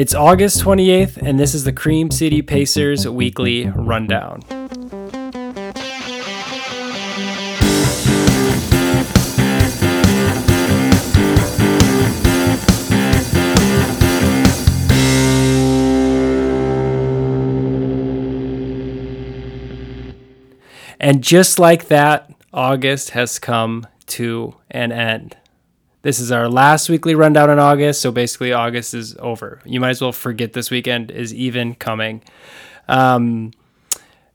It's August 28th, and this is the Cream City Pacers Weekly Rundown. And just like that, August has come to an end. This is our last weekly rundown in August, so basically August is over. You might as well forget this weekend is even coming. Um,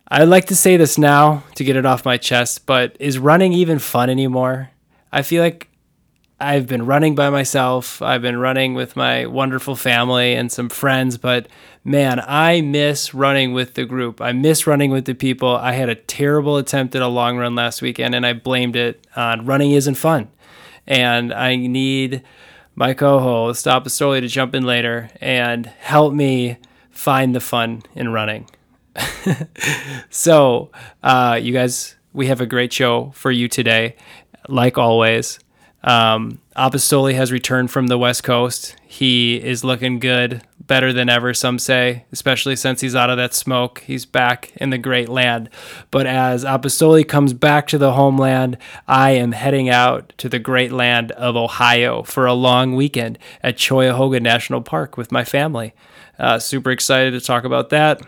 I'd like to say this now to get it off my chest, but is running even fun anymore? I feel like I've been running by myself. I've been running with my wonderful family and some friends, but man, I miss running with the group. I miss running with the people. I had a terrible attempt at a long run last weekend and I blamed it on running isn't fun and I need my co-host Apostoli to jump in later and help me find the fun in running. so, uh, you guys, we have a great show for you today, like always. Um, Apostoli has returned from the West Coast. He is looking good, better than ever, some say, especially since he's out of that smoke. He's back in the great land. But as Apostoli comes back to the homeland, I am heading out to the great land of Ohio for a long weekend at Cuyahoga National Park with my family. Uh, super excited to talk about that.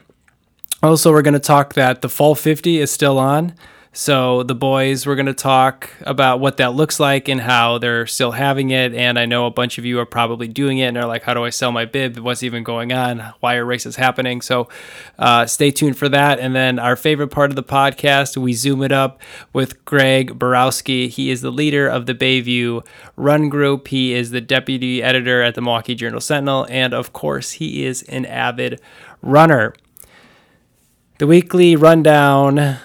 Also, we're going to talk that the Fall 50 is still on. So the boys, we're going to talk about what that looks like and how they're still having it. And I know a bunch of you are probably doing it and are like, how do I sell my bib? What's even going on? Why are races happening? So uh, stay tuned for that. And then our favorite part of the podcast, we zoom it up with Greg Borowski. He is the leader of the Bayview Run Group. He is the deputy editor at the Milwaukee Journal Sentinel. And of course, he is an avid runner. The weekly rundown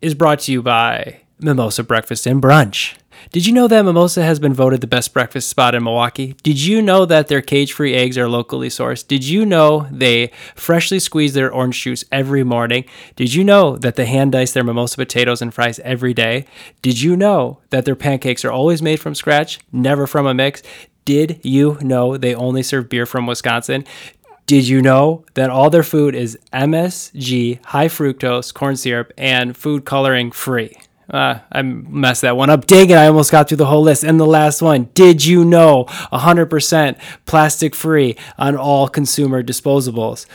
is brought to you by Mimosa Breakfast and Brunch. Did you know that Mimosa has been voted the best breakfast spot in Milwaukee? Did you know that their cage free eggs are locally sourced? Did you know they freshly squeeze their orange juice every morning? Did you know that they hand dice their mimosa potatoes and fries every day? Did you know that their pancakes are always made from scratch, never from a mix? Did you know they only serve beer from Wisconsin? Did you know that all their food is MSG, high fructose, corn syrup, and food coloring free? Uh, I messed that one up. Dang it, I almost got through the whole list. And the last one, did you know 100% plastic free on all consumer disposables?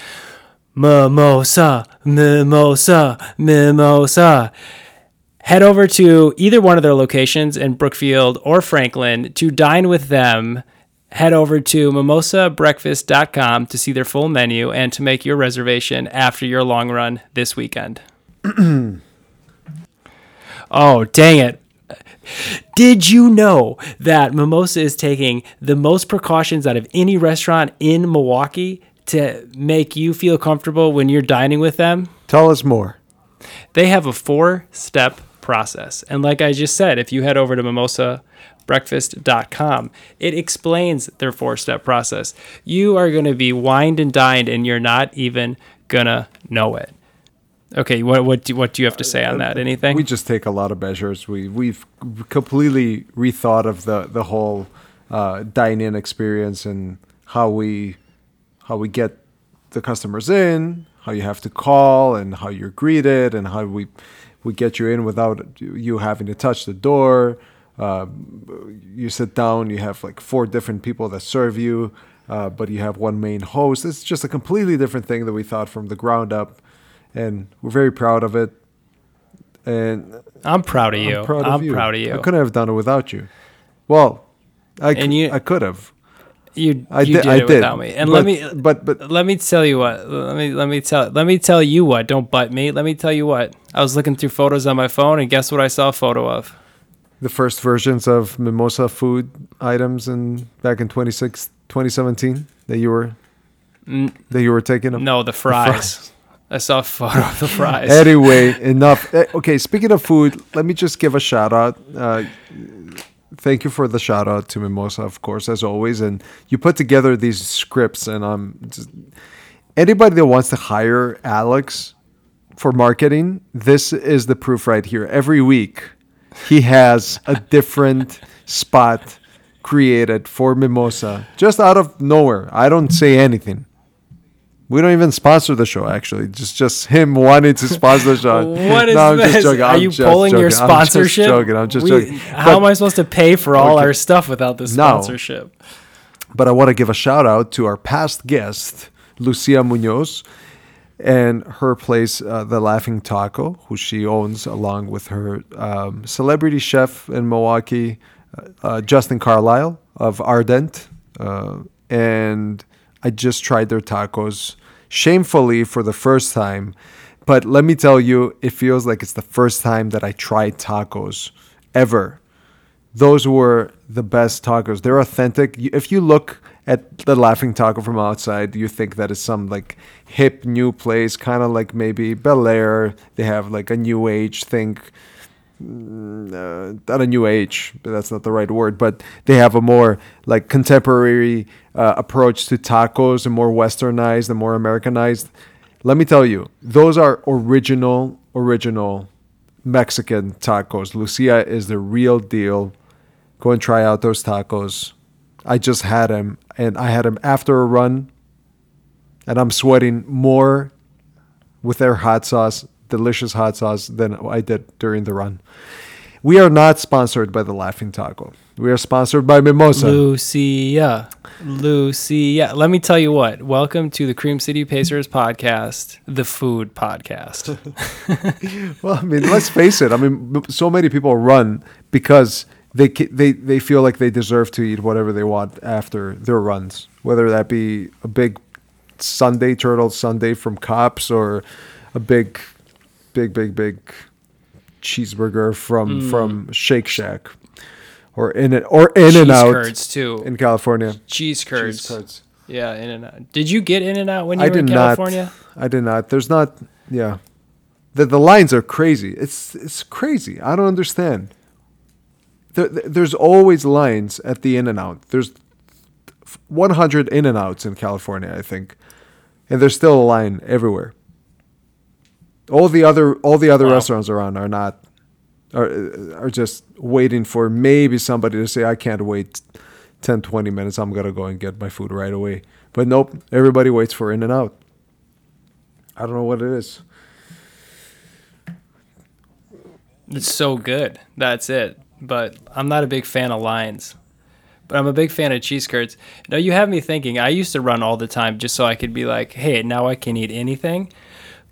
Mimosa, mimosa, mimosa. Head over to either one of their locations in Brookfield or Franklin to dine with them head over to mimosabreakfast.com to see their full menu and to make your reservation after your long run this weekend. oh, dang it. Did you know that Mimosa is taking the most precautions out of any restaurant in Milwaukee to make you feel comfortable when you're dining with them? Tell us more. They have a four step process. And like I just said, if you head over to Mimosa breakfast.com. It explains their four step process. You are going to be wined and dined and you're not even going to know it. Okay, what what do, what do you have to say on that? Anything? We just take a lot of measures. We we've completely rethought of the the whole uh, dine-in experience and how we how we get the customers in, how you have to call, and how you're greeted, and how we we get you in without you having to touch the door. Uh, you sit down, you have like four different people that serve you, uh, but you have one main host. It's just a completely different thing that we thought from the ground up, and we're very proud of it. And I'm proud of you. I'm proud, I'm of, you. proud of you. I couldn't have done it without you. Well, I, and you, I could have. You, I you did, did I it did. without me. And but, let me but but let me tell you what. Let me let me tell let me tell you what. Don't butt me. Let me tell you what. I was looking through photos on my phone, and guess what I saw a photo of? The first versions of mimosa food items in back in 26, 2017 that you were that you were taking no the fries. the fries. I saw a photo of the fries. anyway, enough. Eh, okay, speaking of food, let me just give a shout out. Uh, thank you for the shout out to Mimosa, of course, as always. And you put together these scripts, and I'm just, anybody that wants to hire Alex for marketing, this is the proof right here. Every week, he has a different spot created for Mimosa just out of nowhere. I don't say anything. We don't even sponsor the show. Actually, just just him wanting to sponsor the show. What is no, I'm this? just joking. Are I'm you just pulling your joking. I'm just sponsorship? joking. I'm just We- joking. How But- am I supposed to pay for all Okay. our stuff without the No. sponsorship? But I want to give a shout out to our past guest, Lucia Munoz, and her place, uh, The Laughing Taco, who she owns along with her um, celebrity chef in Milwaukee, uh, uh, Justin Carlisle of Ardent. Uh, and I just tried their tacos shamefully for the first time. But let me tell you, it feels like it's the first time that I tried tacos ever those were the best tacos. They're authentic. If you look at the Laughing Taco from outside, you think that it's some like hip new place, kind of like maybe Bel Air. They have like a new age thing. Mm, Uh, not a new age, but that's not the right word. But they have a more like contemporary uh, approach to tacos, and more westernized and more Americanized. Let me tell you, those are original, original Mexican tacos. Lucia is the real deal. Go and try out those tacos. I just had them, and I had them after a run, and I'm sweating more with their hot sauce, delicious hot sauce, than I did during the run. We are not sponsored by the Laughing Taco. We are sponsored by Mimosa. Lucia. Lucia. Let me tell you what. Welcome to the Cream City Pacers podcast, the food podcast. Well, I mean, let's face it. I mean, so many people run because they they they feel like they deserve to eat whatever they want after their runs, whether that be a big sundae turtle sundae from Kopp's or a big, big, big, big cheeseburger from Mm. from Shake Shack or in it or In and Cheese Out curds too. in California. cheese curds. Cheese curds. Yeah, In and Out. Did you get In and Out when you I were in did not. California? I did not. There's not. Yeah, the the lines are crazy. It's it's crazy. I don't understand. There, there's always lines at the In and Out. There's 100 In and Outs in California, I think, and there's still a line everywhere. All the other all the other Wow. restaurants around are not are are just waiting for maybe somebody to say I can't wait 10 20 minutes. I'm going to go and get my food right away. But nope, everybody waits for In and Out. I don't know what it is. It's so good. That's it. But I'm not a big fan of lines. But I'm a big fan of cheese curds. Now you have me thinking. I used to run all the time just so I could be like, "Hey, now I can eat anything."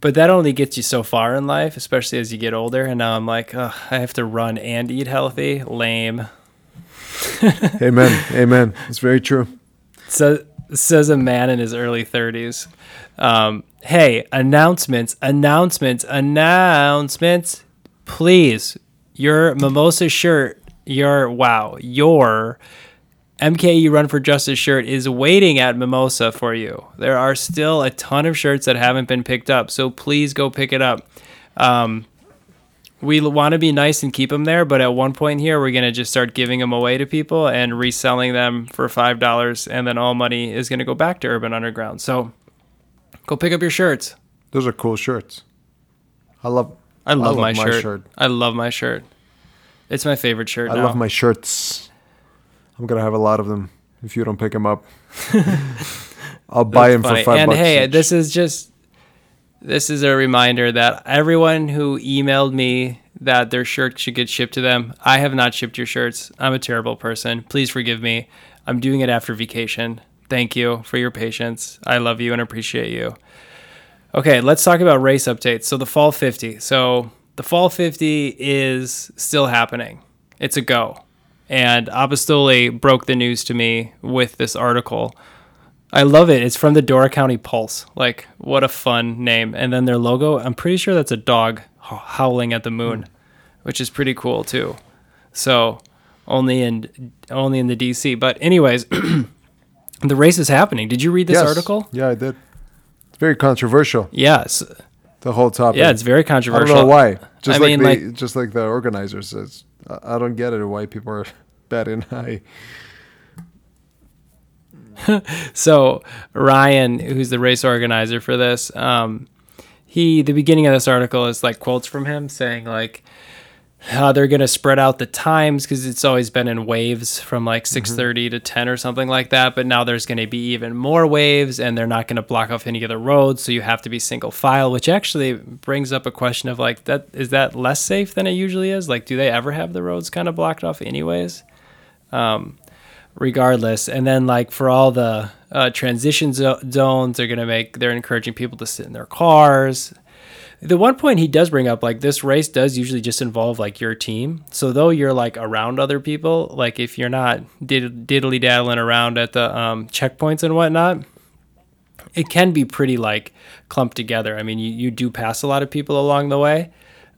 But that only gets you so far in life, especially as you get older. And now I'm like, I have to run and eat healthy. Lame. Amen. Amen. It's very true. So, says a man in his early 30s. Um, hey, announcements, announcements, announcements. Please, your mimosa shirt, your wow, your MKE Run for Justice shirt is waiting at Mimosa for you. There are still a ton of shirts that haven't been picked up, so please go pick it up. Um, we want to be nice and keep them there, but at one point here, we're going to just start giving them away to people and reselling them for $5, and then all money is going to go back to Urban Underground. So go pick up your shirts. Those are cool shirts. I love I love, love my, my shirt. shirt. I love my shirt. It's my favorite shirt I now. love my shirts. I'm going to have a lot of them if you don't pick them up. I'll buy them for. 5 and bucks. hey, each. this is just this is a reminder that everyone who emailed me that their shirt should get shipped to them, I have not shipped your shirts. I'm a terrible person. Please forgive me. I'm doing it after vacation. Thank you for your patience. I love you and appreciate you. Okay, let's talk about race updates. So the fall 50. So the fall 50 is still happening. It's a go. And Apostoli broke the news to me with this article. I love it. It's from the Door County Pulse. Like, what a fun name. And then their logo, I'm pretty sure that's a dog howling at the moon, which is pretty cool too. So, only in only in the DC. But anyways, the race is happening. Did you read this Yes. article? Yeah, I did. Very controversial. Yes. The whole topic. Yeah, it's very controversial. I don't know why. Just I like mean, the, like- just like the organizers says. I I don't get it. Why people are betting high. So Ryan, who's the race organizer for this, um, he the beginning of this article is like quotes from him saying like, how they're going to spread out the times because it's always been in waves from like 6.30 Mm-hmm. to 10 or something like that but now there's going to be even more waves and they're not going to block off any of the roads so you have to be single file which actually brings up a question of like that is that less safe than it usually is like do they ever have the roads kind of blocked off anyways um, regardless and then like for all the uh, transition zo- zones they're going to make they're encouraging people to sit in their cars the one point he does bring up like this race does usually just involve like your team. So though you're like around other people like if you're not did- diddly daddling around at the um, checkpoints and whatnot it can be pretty like clumped together. I mean you, you do pass a lot of people along the way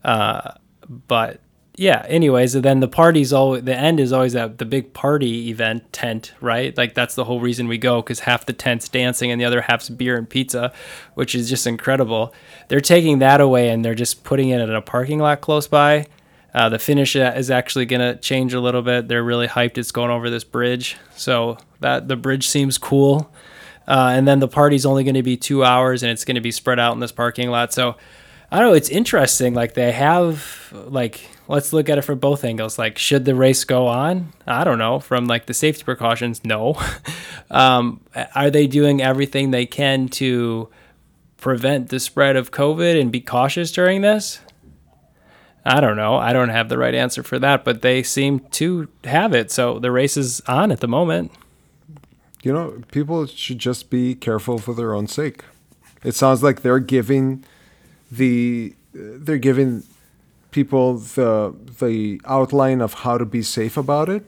uh, but yeah anyways and then the party's always the end is always at the big party event tent right? Like that's the whole reason we go because half the tent's dancing and the other half's beer and pizza which is just incredible. They're taking that away and they're just putting it in a parking lot close by. Uh, the finish is actually going to change a little bit. They're really hyped it's going over this bridge. So that the bridge seems cool. Uh, and then the party's only going to be two hours and it's going to be spread out in this parking lot. So I don't know. It's interesting. Like they have, like, let's look at it from both angles. Like, should the race go on? I don't know. From like the safety precautions, no. um, are they doing everything they can to prevent the spread of COVID and be cautious during this? I don't know. I don't have the right answer for that, but they seem to have it. So the race is on at the moment. You know, people should just be careful for their own sake. It sounds like they're giving the they're giving people the the outline of how to be safe about it,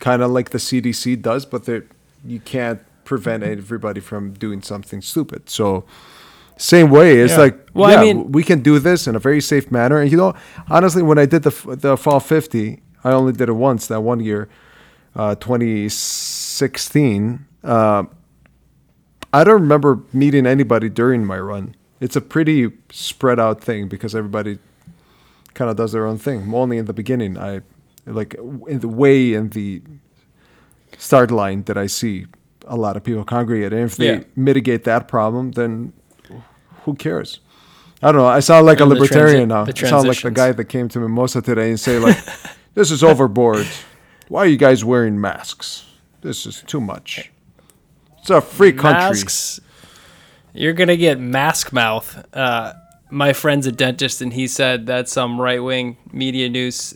kind of like the CDC does, but they you can't prevent everybody from doing something stupid. So same way, it's Yeah. like Well, I yeah, mean- we can do this in a very safe manner. And you know, honestly, when I did the the fall fifty, I only did it once that one year, uh, 2016. Uh, I don't remember meeting anybody during my run. It's a pretty spread out thing because everybody kind of does their own thing. Only in the beginning, I like in the way in the start line that I see a lot of people congregate. And if they Yeah. mitigate that problem, then who cares? I don't know. I sound like a And the libertarian now. I sound like the guy that came to Mimosa today and say like, "This is overboard. Why are you guys wearing masks? This is too much. It's a free country." Masks. You're gonna get mask mouth. Uh, my friend's a dentist, and he said that some right wing media news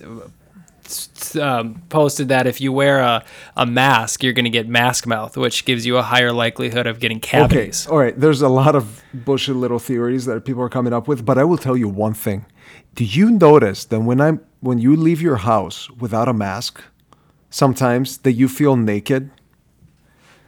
um, posted that if you wear a, a mask, you're gonna get mask mouth, which gives you a higher likelihood of getting cavities. Okay, all right. There's a lot of bullshit little theories that people are coming up with, but I will tell you one thing. Do you notice that when I'm when you leave your house without a mask, sometimes that you feel naked?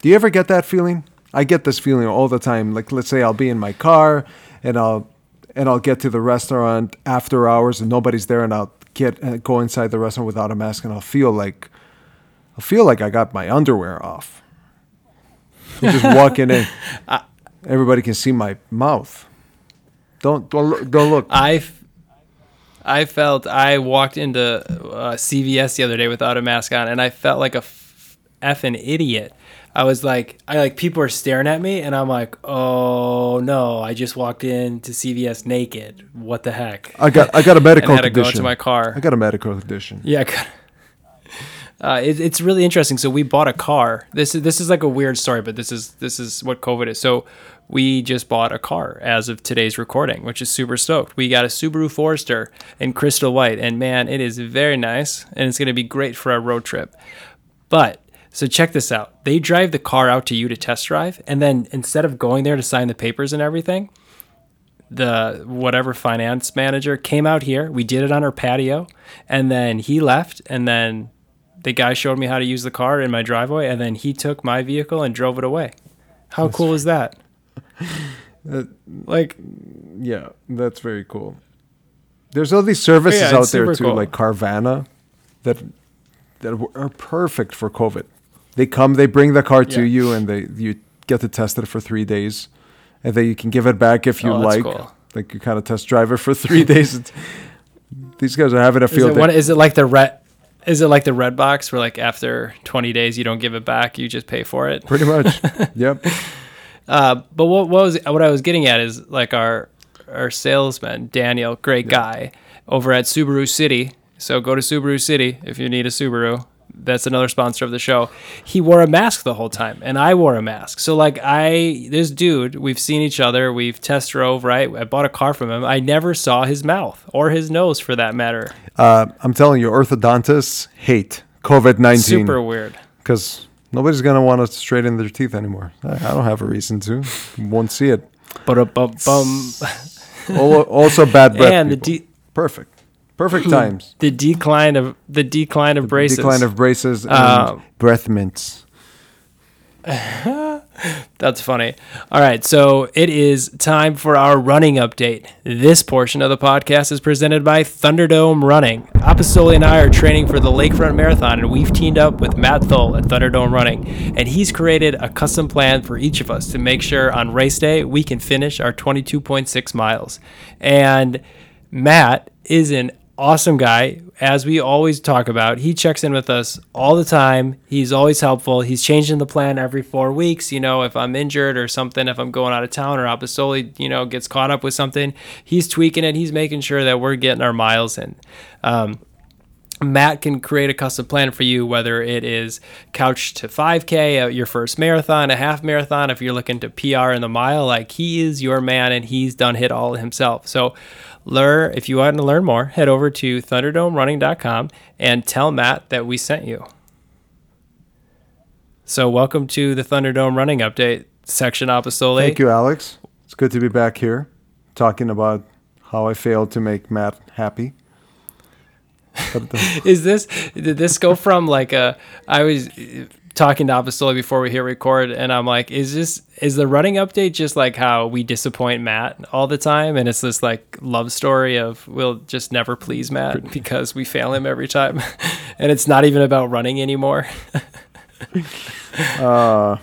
Do you ever get that feeling? I get this feeling all the time. Like let's say I'll be in my car and I'll and I'll get to the restaurant after hours and nobody's there and I'll get uh, go inside the restaurant without a mask and I'll feel like I feel like I got my underwear off. I'm just walking in. Everybody can see my mouth. Don't don't look, don't look. I, f- I felt I walked into uh, CVS the other day without a mask on, and I felt like a effing idiot. I was like, I like people are staring at me, and I'm like, oh no, I just walked into CVS naked. What the heck? I got I got a and medical had to go into my car. I got a medical condition. Yeah. Uh, it, it's really interesting. So we bought a car. This is this is like a weird story, but this is this is what COVID is. So we just bought a car as of today's recording, which is super stoked. We got a Subaru Forester in crystal white, and man, it is very nice, and it's going to be great for our road trip. But so check this out. They drive the car out to you to test drive, and then instead of going there to sign the papers and everything, the whatever finance manager came out here. We did it on our patio, and then he left, and then the guy showed me how to use the car in my driveway, and then he took my vehicle and drove it away. How cool is that? like, Yeah, that's very cool. There's all these services Yeah, out there too, cool. like Carvana, that that are perfect for COVID. They come, they bring the car to Yeah. you, and they you get to test it for three days, and then you can give it back if you Oh, like. cool. Like you kind of test drive it for three days. These guys are having a is field it, day. what, is it like the red? Is it like the red box where like after 20 days you don't give it back, you just pay for it? Pretty much. yep. Uh, but what, what was what I was getting at is like our our salesman Daniel, great guy over at Subaru City. So go to Subaru City if you need a Subaru. That's another sponsor of the show. He wore a mask the whole time, and I wore a mask. So like I, this dude, we've seen each other. We've test drove. Right, I bought a car from him. I never saw his mouth or his nose for that matter. Uh, I'm telling you, orthodontists hate COVID nineteen. Super weird. because nobody's gonna want to straighten their teeth anymore. I, don't have a reason to. Won't see it. But a bum bum. Also bad breath. And the de- perfect, perfect times. the decline of the decline of braces. Decline of braces and Um, breath mints. That's funny. All right, so it is time for our running update. This portion of the podcast is presented by Thunderdome Running. Apostoli and I are training for the Lakefront Marathon, and we've teamed up with Matt Thole at Thunderdome Running, and he's created a custom plan for each of us to make sure on race day we can finish our 22.6 miles. And Matt is an awesome guy, as we always talk about. He checks in with us all the time. He's always helpful. He's changing the plan every four weeks. You know, if I'm injured or something, if I'm going out of town or Apostoli, you know, gets caught up with something, he's tweaking it. He's making sure that we're getting our miles in. Um, Matt can create a custom plan for you, whether it is couch to 5K, uh, your first marathon, a half marathon. If you're looking to PR in the mile, like he is your man and he's done hit all himself. So, learn if you want to learn more, head over to thunderdomerunning.com and tell Matt that we sent you. So, welcome to the Thunderdome Running Update section, Apostoli. Thank you, Alex. It's good to be back here, talking about how I failed to make Matt happy. Is this did this go from like a I was talking to Apostoli before we hit record and I'm like is this is the running update just like how we disappoint Matt all the time? And it's this like love story of we'll just never please Matt because we fail him every time. And it's not even about running anymore. Uh,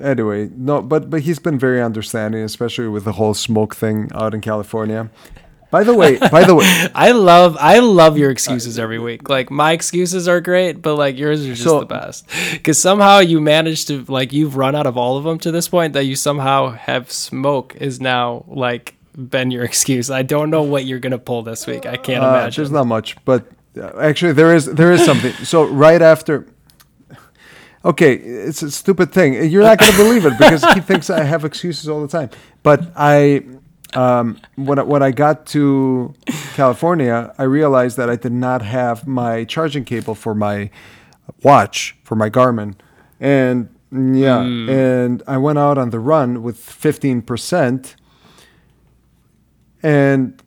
anyway, no, but but he's been very understanding, especially with the whole smoke thing out in California. By the way, by the way, I love I love your excuses every week. Like my excuses are great, but like yours are just So- the best. Because somehow you managed to like you've run out of all of them to this point that you somehow have smoke is now like been your excuse. I don't know what you're gonna pull this week. I can't uh, imagine. there's not much, but uh, actually there is there is something. So right after. Okay, it's a stupid thing. You're not going to believe it because he thinks I have excuses all the time. But I, um, when I, when I got to California, I realized that I did not have my charging cable for my watch for my Garmin, and yeah, and I went out on the run with 15 percent, and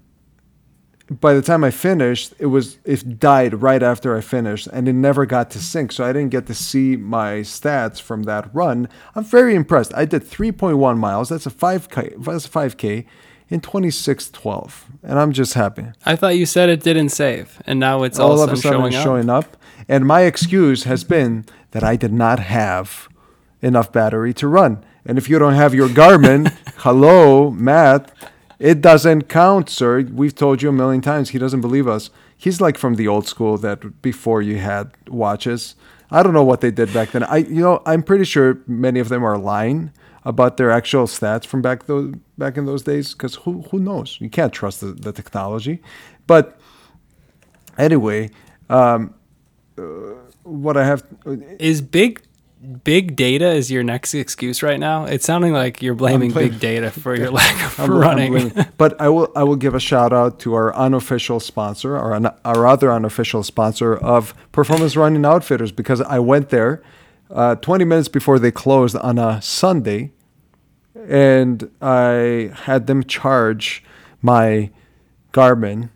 by the time I finished, it was it died right after I finished, and it never got to sync. So I didn't get to see my stats from that run. I'm very impressed. I did 3.1 miles. That's a 5k. That's a 5k in 26:12, and I'm just happy. I thought you said it didn't save, and now it's All all of a sudden, showing up. showing up, and my excuse has been that I did not have enough battery to run. And if you don't have your Garmin, hello, Matt, it doesn't count, sir. We've told you a million times. He doesn't believe us. He's like from the old school that before you had watches. I don't know what they did back then. I, you know, I'm pretty sure many of them are lying about their actual stats from back those back in those days. Because who who knows? You can't trust the, the technology. But anyway, um, uh, what I have Is big big data is your next excuse right now? It's sounding like you're blaming big data for your lack of I'm- I'm running. but I will I will give a shout out to our unofficial sponsor, our un- our other unofficial sponsor of Performance Running Outfitters, because I went there uh, 20 minutes before they closed on a Sunday, and I had them charge my Garmin,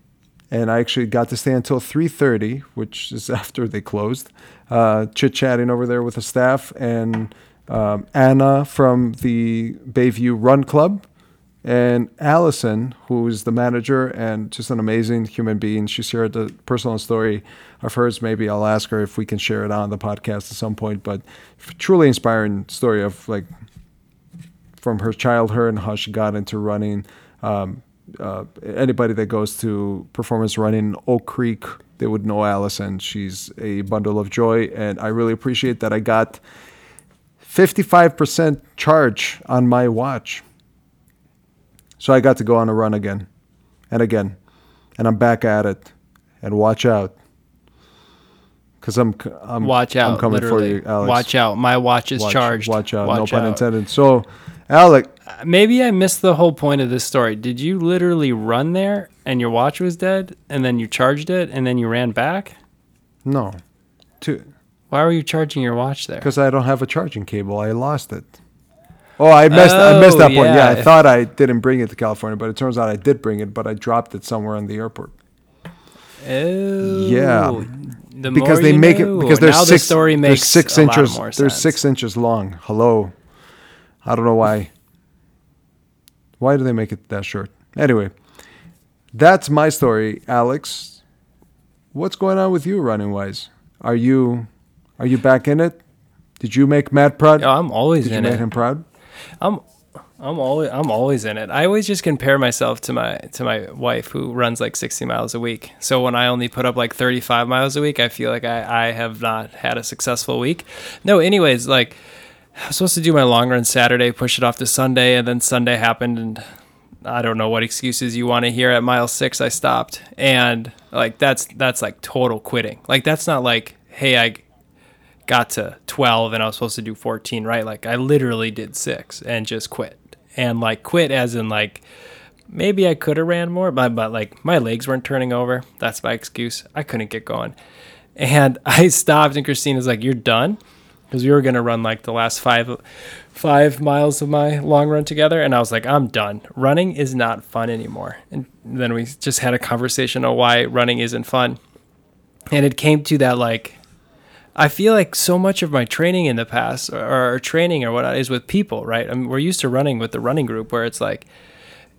and I actually got to stay until 3:30, which is after they closed, uh, chit chatting over there with the staff and um, Anna from the Bayview Run Club, and Allison, who's the manager and just an amazing human being. She shared the personal story of hers. Maybe I'll ask her if we can share it on the podcast at some point. But truly inspiring story of like from her childhood and how she got into running. Um, uh, anybody that goes to performance running in Oak Creek, they would know Allison. She's a bundle of joy, and I really appreciate that I got 55% charge on my watch. So I got to go on a run again and again, and I'm back at it. And watch out, because I'm, I'm Watch out. I'm coming literally. for you, Alex. Watch out. My watch is Watch- charged. Watch out. no Watch pun out. intended. So, Alec, uh, Maybe I missed the whole point of this story. Did you literally run there and your watch was dead and then you charged it and then you ran back? no, to Why were you charging your watch there? because I don't have a charging cable. I lost it. Oh, I missed. I missed that Oh, point. Yeah, I thought I didn't bring it to California, but it turns out I did bring it, but I dropped it somewhere in the airport. Oh, Yeah. The because they make know. it because there's now six the story makes six inches there's sense. six inches long. Hello, I don't know why. Why do they make it that short? Anyway, that's my story, Alex. What's going on with you running wise? Are you are you back in it? Did you make Matt proud? Oh, I'm always Did you in make it. him proud? I'm I'm always I'm always in it. I always just compare myself to my to my wife who runs like 60 miles a week. So when I only put up like 35 miles a week, I feel like I I have not had a successful week. No, anyways, like I was supposed to do my long run Saturday, push it off to Sunday, and then Sunday happened and I don't know what excuses you want to hear at mile 6 I stopped. And like that's that's like total quitting. Like that's not like hey, I got to 12 and I was supposed to do 14, right? Like I literally did 6 and just quit. And like quit as in like maybe I could have ran more, but but like my legs weren't turning over. That's my excuse. I couldn't get going. And I stopped and Christina's like, "You're done?" Cuz we were going to run like the last 5 5 miles of my long run together and I was like, "I'm done. Running is not fun anymore." And then we just had a conversation on why running isn't fun. And it came to that like I feel like so much of my training in the past, or, or training or what is with people, right? I mean, we're used to running with the running group, where it's like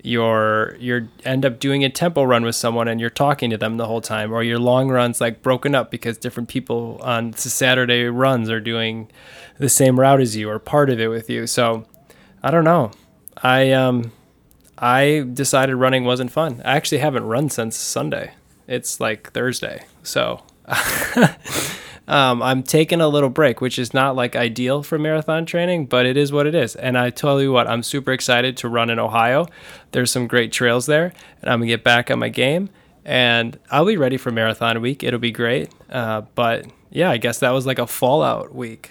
you're you're end up doing a tempo run with someone and you're talking to them the whole time, or your long runs like broken up because different people on Saturday runs are doing the same route as you or part of it with you. So I don't know. I um I decided running wasn't fun. I actually haven't run since Sunday. It's like Thursday, so. Um, I'm taking a little break, which is not like ideal for marathon training, but it is what it is. And I tell you what, I'm super excited to run in Ohio. There's some great trails there, and I'm gonna get back on my game. And I'll be ready for marathon week. It'll be great. Uh, but yeah, I guess that was like a fallout week.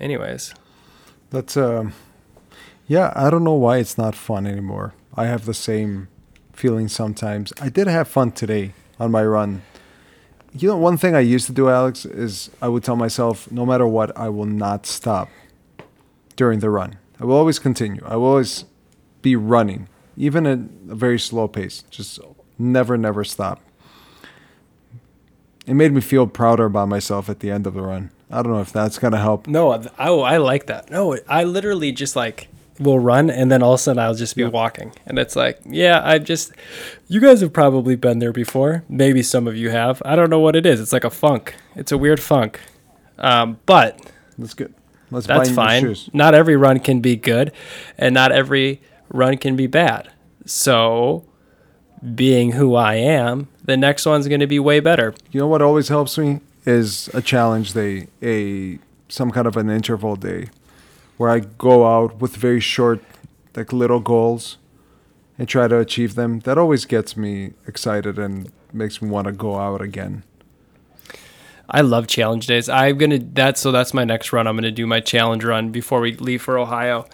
Anyways, That's um, yeah. I don't know why it's not fun anymore. I have the same feeling sometimes. I did have fun today on my run. You know, one thing I used to do, Alex, is I would tell myself, no matter what, I will not stop during the run. I will always continue. I will always be running, even at a very slow pace. Just never, never stop. It made me feel prouder about myself at the end of the run. I don't know if that's gonna help. no, I, I like that. No, I literally just like will run and then all of a sudden I'll just be walking. And it's like, yeah, I've just, you guys have probably been there before. Maybe some of you have. I don't know what it is. It's like a funk. It's a weird funk. Um, but That's good. Let's that's fine. Not every run can be good and not every run can be bad. So, being who I am, the next one's going to be way better. You know what always helps me is a challenge day, a some kind of an interval day, where I go out with very short, like little goals, and try to achieve them. That always gets me excited and makes me want to go out again. I love challenge days. I'm gonna that's so that's my next run. I'm gonna do my challenge run before we leave for Ohio.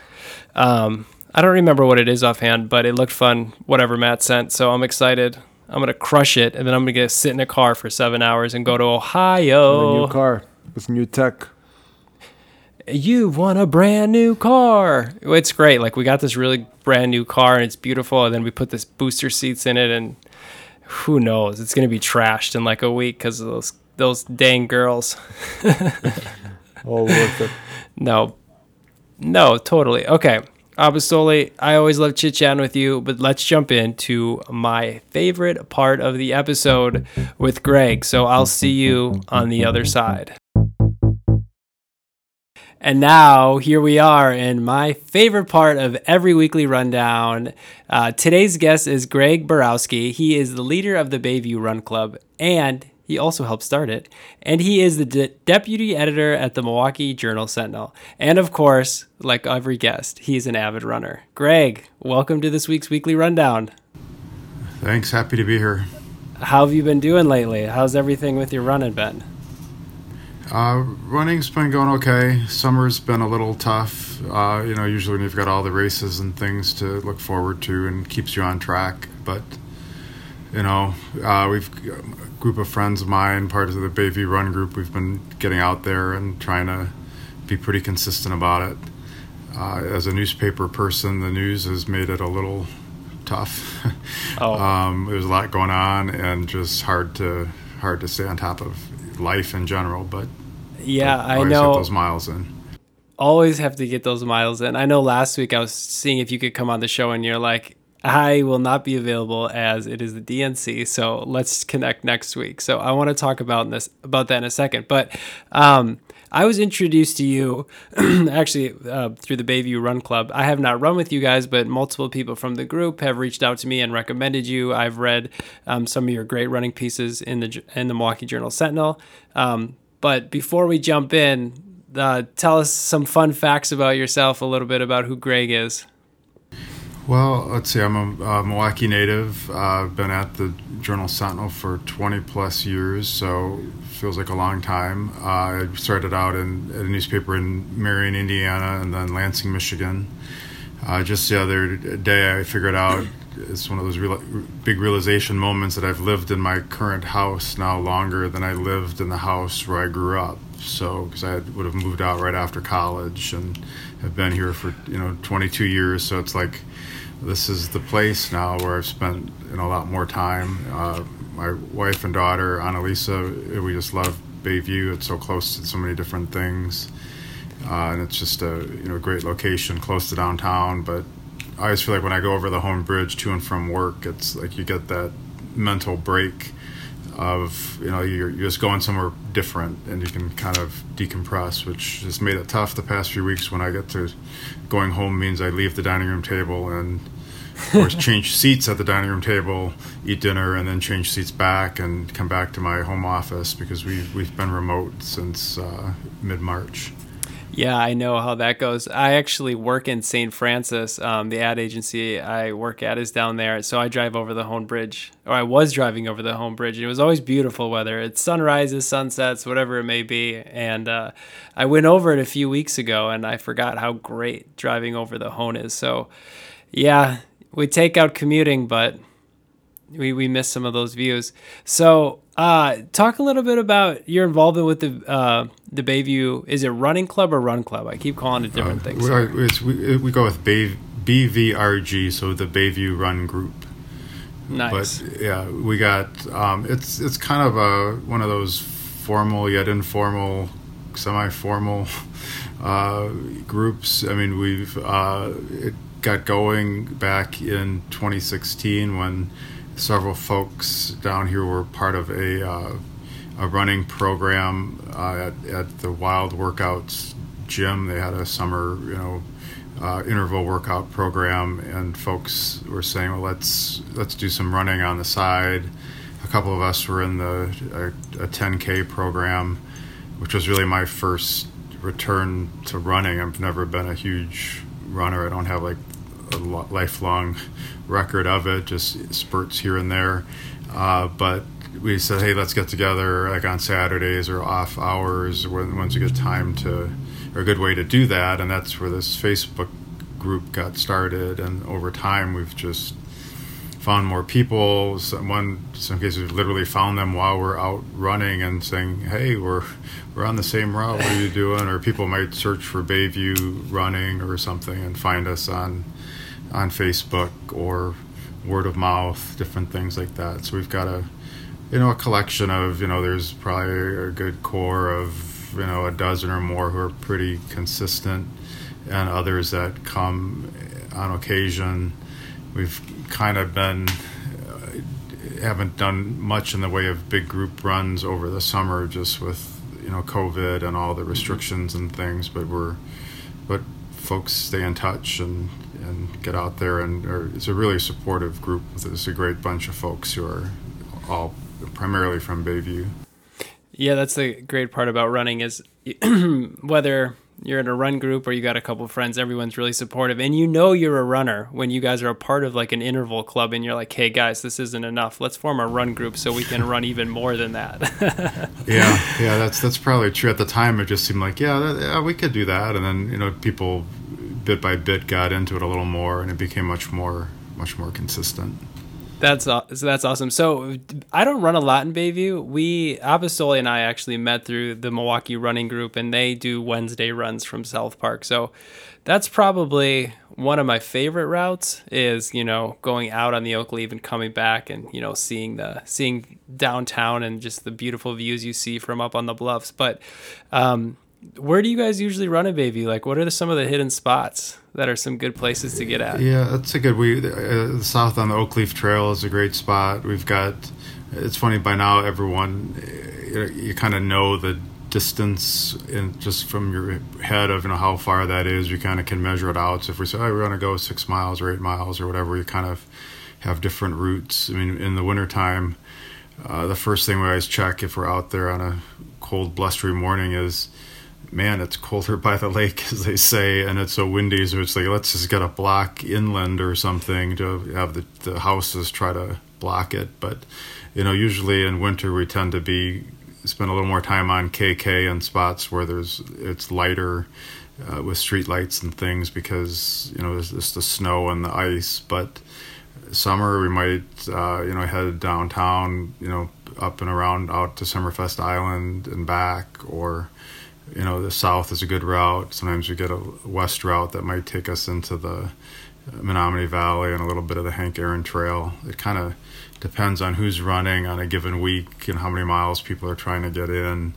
Um, I don't remember what it is offhand, but it looked fun. Whatever Matt sent, so I'm excited. I'm gonna crush it, and then I'm gonna get sit in a car for seven hours and go to Ohio. With a Ohio. new car with new tech. You want a brand new car? It's great. Like we got this really brand new car, and it's beautiful. And then we put this booster seats in it, and who knows? It's gonna be trashed in like a week because of those those dang girls. All worth it. No, no, totally. Okay. Apostoli, I always love chit chatting with you, but let's jump into my favorite part of the episode with Greg. So I'll see you on the other side. And now here we are in my favorite part of every weekly rundown. Uh, today's guest is Greg Borowski. He is the leader of the Bayview Run Club, and he also helped start it. And he is the de- deputy editor at the Milwaukee Journal Sentinel. And of course, like every guest, he's an avid runner. Greg, welcome to this week's weekly rundown. Thanks. Happy to be here. how have you been doing lately? How's everything with your running been? Uh, running's been going okay. Summer's been a little tough. Uh, you know, usually when you've got all the races and things to look forward to and keeps you on track. But, you know, uh, we've a group of friends of mine, part of the Bayview Run group, we've been getting out there and trying to be pretty consistent about it. Uh, as a newspaper person, the news has made it a little tough. Oh. um, there's a lot going on and just hard to hard to stay on top of life in general. But yeah, I know those miles in. Always have to get those miles in. I know last week I was seeing if you could come on the show, and you're like, I will not be available as it is the DNC. So let's connect next week. So I want to talk about this about that in a second. But um, I was introduced to you actually uh, through the Bayview Run Club. I have not run with you guys, but multiple people from the group have reached out to me and recommended you. I've read um, some of your great running pieces in the in the Milwaukee Journal Sentinel. Um, but before we jump in, uh, tell us some fun facts about yourself, a little bit about who Greg is. Well, let's see. I'm a, a Milwaukee native. I've uh, been at the Journal Sentinel for 20 plus years, so feels like a long time. Uh, I started out in a newspaper in Marion, Indiana, and then Lansing, Michigan. Uh, just the other day, I figured out it's one of those real, big realization moments that I've lived in my current house now longer than I lived in the house where I grew up. So, because I would have moved out right after college and have been here for you know 22 years, so it's like this is the place now where I've spent you know, a lot more time. Uh, my wife and daughter, Annalisa, we just love Bayview. It's so close to so many different things. Uh, and it's just a you know great location close to downtown. But I always feel like when I go over the Hoan Bridge to and from work, it's like you get that mental break of you know you're, you're just going somewhere different and you can kind of decompress, which has made it tough the past few weeks. When I get to going home means I leave the dining room table and or change seats at the dining room table, eat dinner, and then change seats back and come back to my home office because we we've been remote since uh, mid March. Yeah, I know how that goes. I actually work in St. Francis. Um, the ad agency I work at is down there. So I drive over the Hoan Bridge, or I was driving over the Hoan Bridge. And it was always beautiful, weather. it's sunrises, sunsets, whatever it may be. And uh, I went over it a few weeks ago and I forgot how great driving over the Hoan is. So, yeah, we take out commuting, but we, we miss some of those views. So, uh, talk a little bit about your involvement with the uh, the Bayview. Is it running club or run club? I keep calling it different uh, things. We, we, we, go with Bay, BVRG, so the Bayview Run Group. Nice. But yeah, we got um, it's it's kind of a one of those formal yet informal, semi-formal uh, groups. I mean, we've uh, it got going back in 2016 when several folks down here were part of a, uh, a running program uh, at, at the Wild Workouts gym. They had a summer, you know, uh, interval workout program, and folks were saying, "Well, let's let's do some running on the side." A couple of us were in the a, a 10k program, which was really my first return to running. I've never been a huge runner. I don't have like a lifelong record of it, just spurts here and there. Uh, but we said, hey, let's get together like on Saturdays or off hours when when's a good time to, or a good way to do that. And that's where this Facebook group got started. And over time, we've just found more people. Some, one, some cases, we've literally found them while we're out running and saying, "Hey, we're we're on the same route. What are you doing?" Or people might search for Bayview running or something and find us on on Facebook or word of mouth, different things like that. So we've got a you know a collection of you know there's probably a good core of you know a dozen or more who are pretty consistent, and others that come on occasion. We've kind of been uh, haven't done much in the way of big group runs over the summer, just with you know COVID and all the restrictions and things. But we're but folks stay in touch and and get out there and are, it's a really supportive group. It's a great bunch of folks who are all primarily from Bayview. Yeah, that's the great part about running is whether you're in a run group or you got a couple of friends, everyone's really supportive, and you know you're a runner when you guys are a part of like an interval club, and you're like, hey guys, this isn't enough. Let's form a run group so we can run even more than that. yeah, yeah, that's that's probably true. At the time, it just seemed like yeah, that, yeah, we could do that, and then you know people bit by bit got into it a little more, and it became much more much more consistent. That's that's awesome. So I don't run a lot in Bayview. We Apostoli and I actually met through the Milwaukee Running Group, and they do Wednesday runs from South Park. So that's probably one of my favorite routes. Is you know going out on the Oakleaf and coming back, and you know seeing the seeing downtown and just the beautiful views you see from up on the bluffs. But um, where do you guys usually run a baby? Like, what are the, some of the hidden spots that are some good places to get at? Yeah, that's a good. We uh, south on the Oakleaf Trail is a great spot. We've got. It's funny by now, everyone you, you kind of know the distance in just from your head of you know how far that is. You kind of can measure it out. So if we say, oh, we're going to go six miles or eight miles or whatever, you kind of have different routes. I mean, in the wintertime, uh, the first thing we always check if we're out there on a cold, blustery morning is man, it's colder by the lake, as they say, and it's so windy. So it's like, let's just get a block inland or something to have the, the houses try to block it. But, you know, usually in winter we tend to be spend a little more time on KK and spots where there's it's lighter uh, with street lights and things because you know there's just the snow and the ice. But summer we might uh, you know head downtown, you know, up and around out to Summerfest Island and back, or you know the south is a good route. Sometimes we get a west route that might take us into the menominee Valley and a little bit of the Hank Aaron Trail. It kind of depends on who's running on a given week and how many miles people are trying to get in.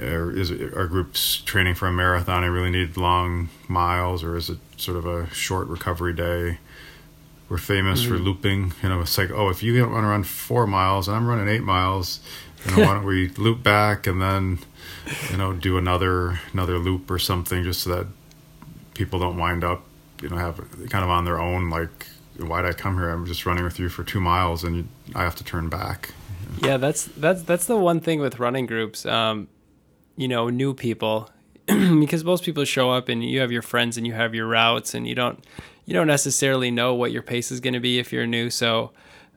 Or is it, are groups training for a marathon and really need long miles, or is it sort of a short recovery day? We're famous mm-hmm. for looping. You know, it's like, oh, if you want to run four miles and I'm running eight miles, you know, why don't we loop back and then you know, do another another loop or something, just so that people don't wind up, you know, have kind of on their own. Like, why did I come here? I'm just running with you for two miles, and I have to turn back. Yeah, that's that's that's the one thing with running groups. Um, you know, new people, because most people show up and you have your friends and you have your routes, and you don't you don't necessarily know what your pace is going to be if you're new. So.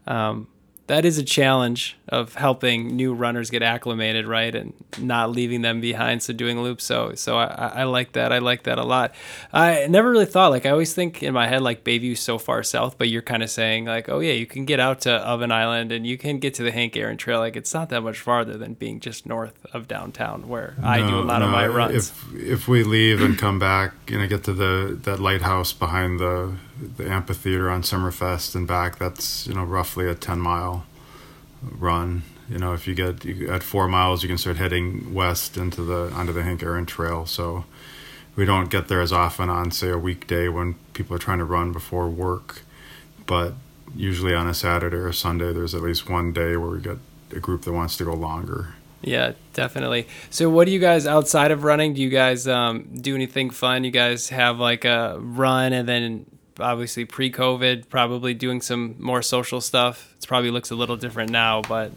Um, that is a challenge of helping new runners get acclimated, right, and not leaving them behind. So doing loops, so so I, I like that. I like that a lot. I never really thought like I always think in my head like Bayview so far south, but you're kind of saying like, oh yeah, you can get out to Oven Island and you can get to the Hank Aaron Trail. Like it's not that much farther than being just north of downtown where no, I do a lot no, of my runs. If if we leave and come back, you know, get to the that lighthouse behind the the amphitheater on Summerfest and back, that's you know roughly a ten mile run. You know, if you get you, at four miles, you can start heading west into the onto the Hank Aaron Trail. So we don't get there as often on say a weekday when people are trying to run before work, but usually on a Saturday or Sunday, there's at least one day where we get a group that wants to go longer. Yeah, definitely. So, what do you guys outside of running? Do you guys um, do anything fun? You guys have like a run and then obviously pre-COVID, probably doing some more social stuff. It probably looks a little different now, but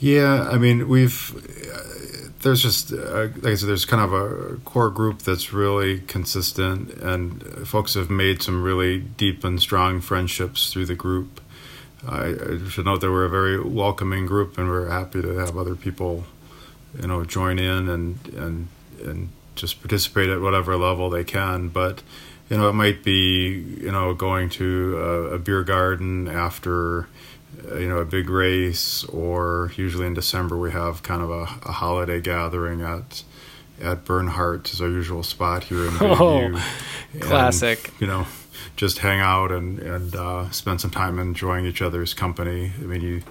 yeah, I mean, we've uh, there's just uh, like I said, there's kind of a core group that's really consistent, and folks have made some really deep and strong friendships through the group. I, I should note that we're a very welcoming group, and we're happy to have other people, you know, join in and and and just participate at whatever level they can. But you know, it might be, you know, going to a, a beer garden after, uh, you know, a big race, or usually in December we have kind of a, a holiday gathering at at Burnhearts is our usual spot here in Bayview. Oh, classic. And, you know, just hang out and and uh, spend some time enjoying each other's company. I mean, you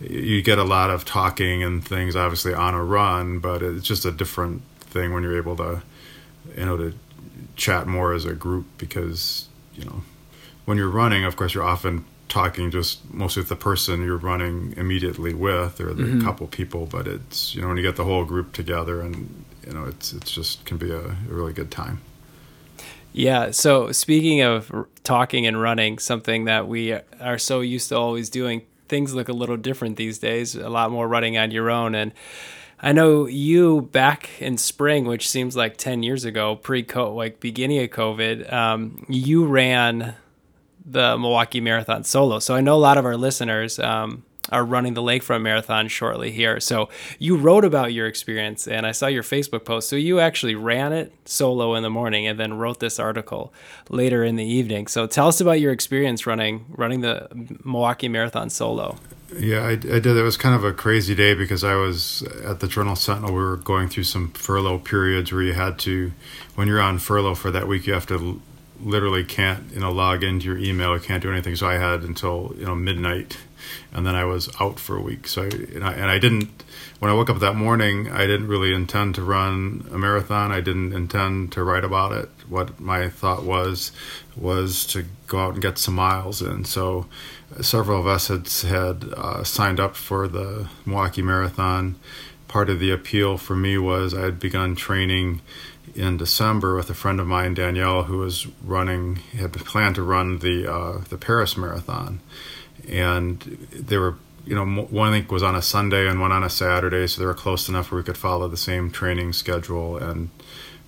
you get a lot of talking and things, obviously on a run, but it's just a different thing when you're able to, you know, to chat more as a group because you know when you're running, of course, you're often talking just mostly with the person you're running immediately with or the mm-hmm. couple people. But it's you know when you get the whole group together and you know it's it's just can be a, a really good time. Yeah. So speaking of talking and running, something that we are so used to always doing, things look a little different these days. A lot more running on your own and I know you back in spring, which seems like 10 years ago, pre like beginning of COVID, um, you ran the Milwaukee Marathon solo. So I know a lot of our listeners um, are running the Lakefront Marathon shortly here. So you wrote about your experience, and I saw your Facebook post. So you actually ran it solo in the morning, and then wrote this article later in the evening. So tell us about your experience running running the Milwaukee Marathon solo. Yeah, I, I did. It was kind of a crazy day because I was at the Journal Sentinel. We were going through some furlough periods where you had to, when you're on furlough for that week, you have to literally can't you know log into your email. You can't do anything. So I had until you know midnight and then I was out for a week. So I, and I, and I didn't when I woke up that morning, I didn't really intend to run a marathon. I didn't intend to write about it. What my thought was was to go out and get some miles in. So several of us had had uh, signed up for the Milwaukee Marathon. Part of the appeal for me was I had begun training in December with a friend of mine, Danielle, who was running had planned to run the uh, the Paris Marathon and they were you know one I think was on a Sunday and one on a Saturday, so they were close enough where we could follow the same training schedule and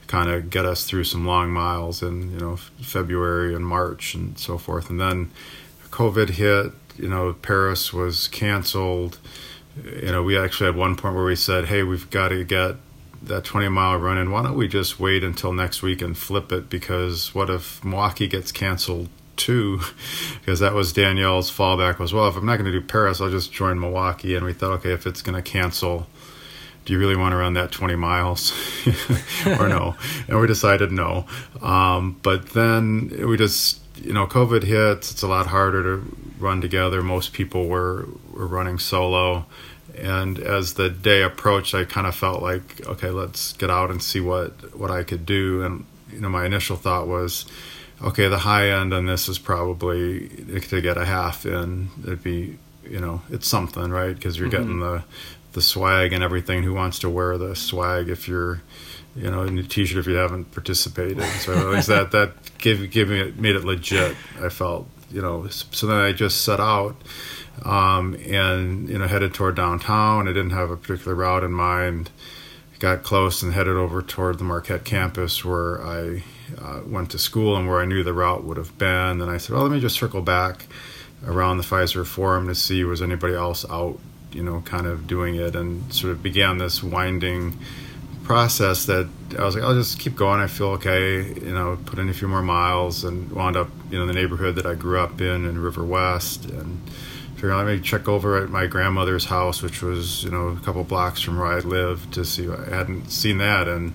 kind of get us through some long miles in you know February and March and so forth. And then COVID hit. You know, Paris was canceled. You know, we actually had one point where we said, "Hey, we've got to get that 20 mile run in. Why don't we just wait until next week and flip it? Because what if Milwaukee gets canceled two because that was Danielle's fallback was well. If I'm not going to do Paris I'll just join Milwaukee. And we thought okay if it's going to cancel do you really want to run that 20 miles? Or no? And we decided no. Um, but then we just you know COVID hits. It's a lot harder to run together. Most people were were running solo. And as the day approached I kind of felt like okay let's get out and see what what I could do. And you know my initial thought was okay, the high end on this is probably to get a half in. It'd be, you know, it's something, right? Because you're mm-hmm. getting the the swag and everything. Who wants to wear the swag if you're, you know, in a t-shirt if you haven't participated? So at least that that gave gave me made it legit. I felt, you know. So then I just set out. Um, and you know headed toward downtown. I didn't have a particular route in mind. Got close and headed over toward the Marquette campus where I uh, went to school and where I knew the route would have been. And I said, well, let me just circle back around the Fiserv Forum to see was anybody else out, you know, kind of doing it, and sort of began this winding process that I was like, I'll just keep going. I feel okay, you know, put in a few more miles and wound up, you know, the neighborhood that I grew up in in River West and figured let me check over at my grandmother's house, which was, you know, a couple blocks from where I lived to see, I hadn't seen that. And,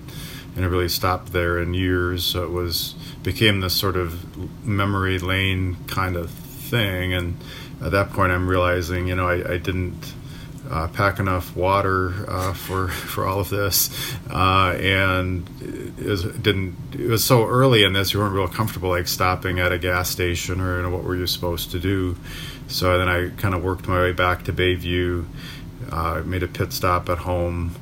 and it really stopped there in years. So it was became this sort of memory lane kind of thing. And at that point, I'm realizing, you know, I, I didn't uh, pack enough water uh, for for all of this, uh, and it, was, didn't. It was so early in this, you weren't real comfortable like stopping at a gas station or you know, what were you supposed to do. So then I kind of worked my way back to Bayview, uh, made a pit stop at home.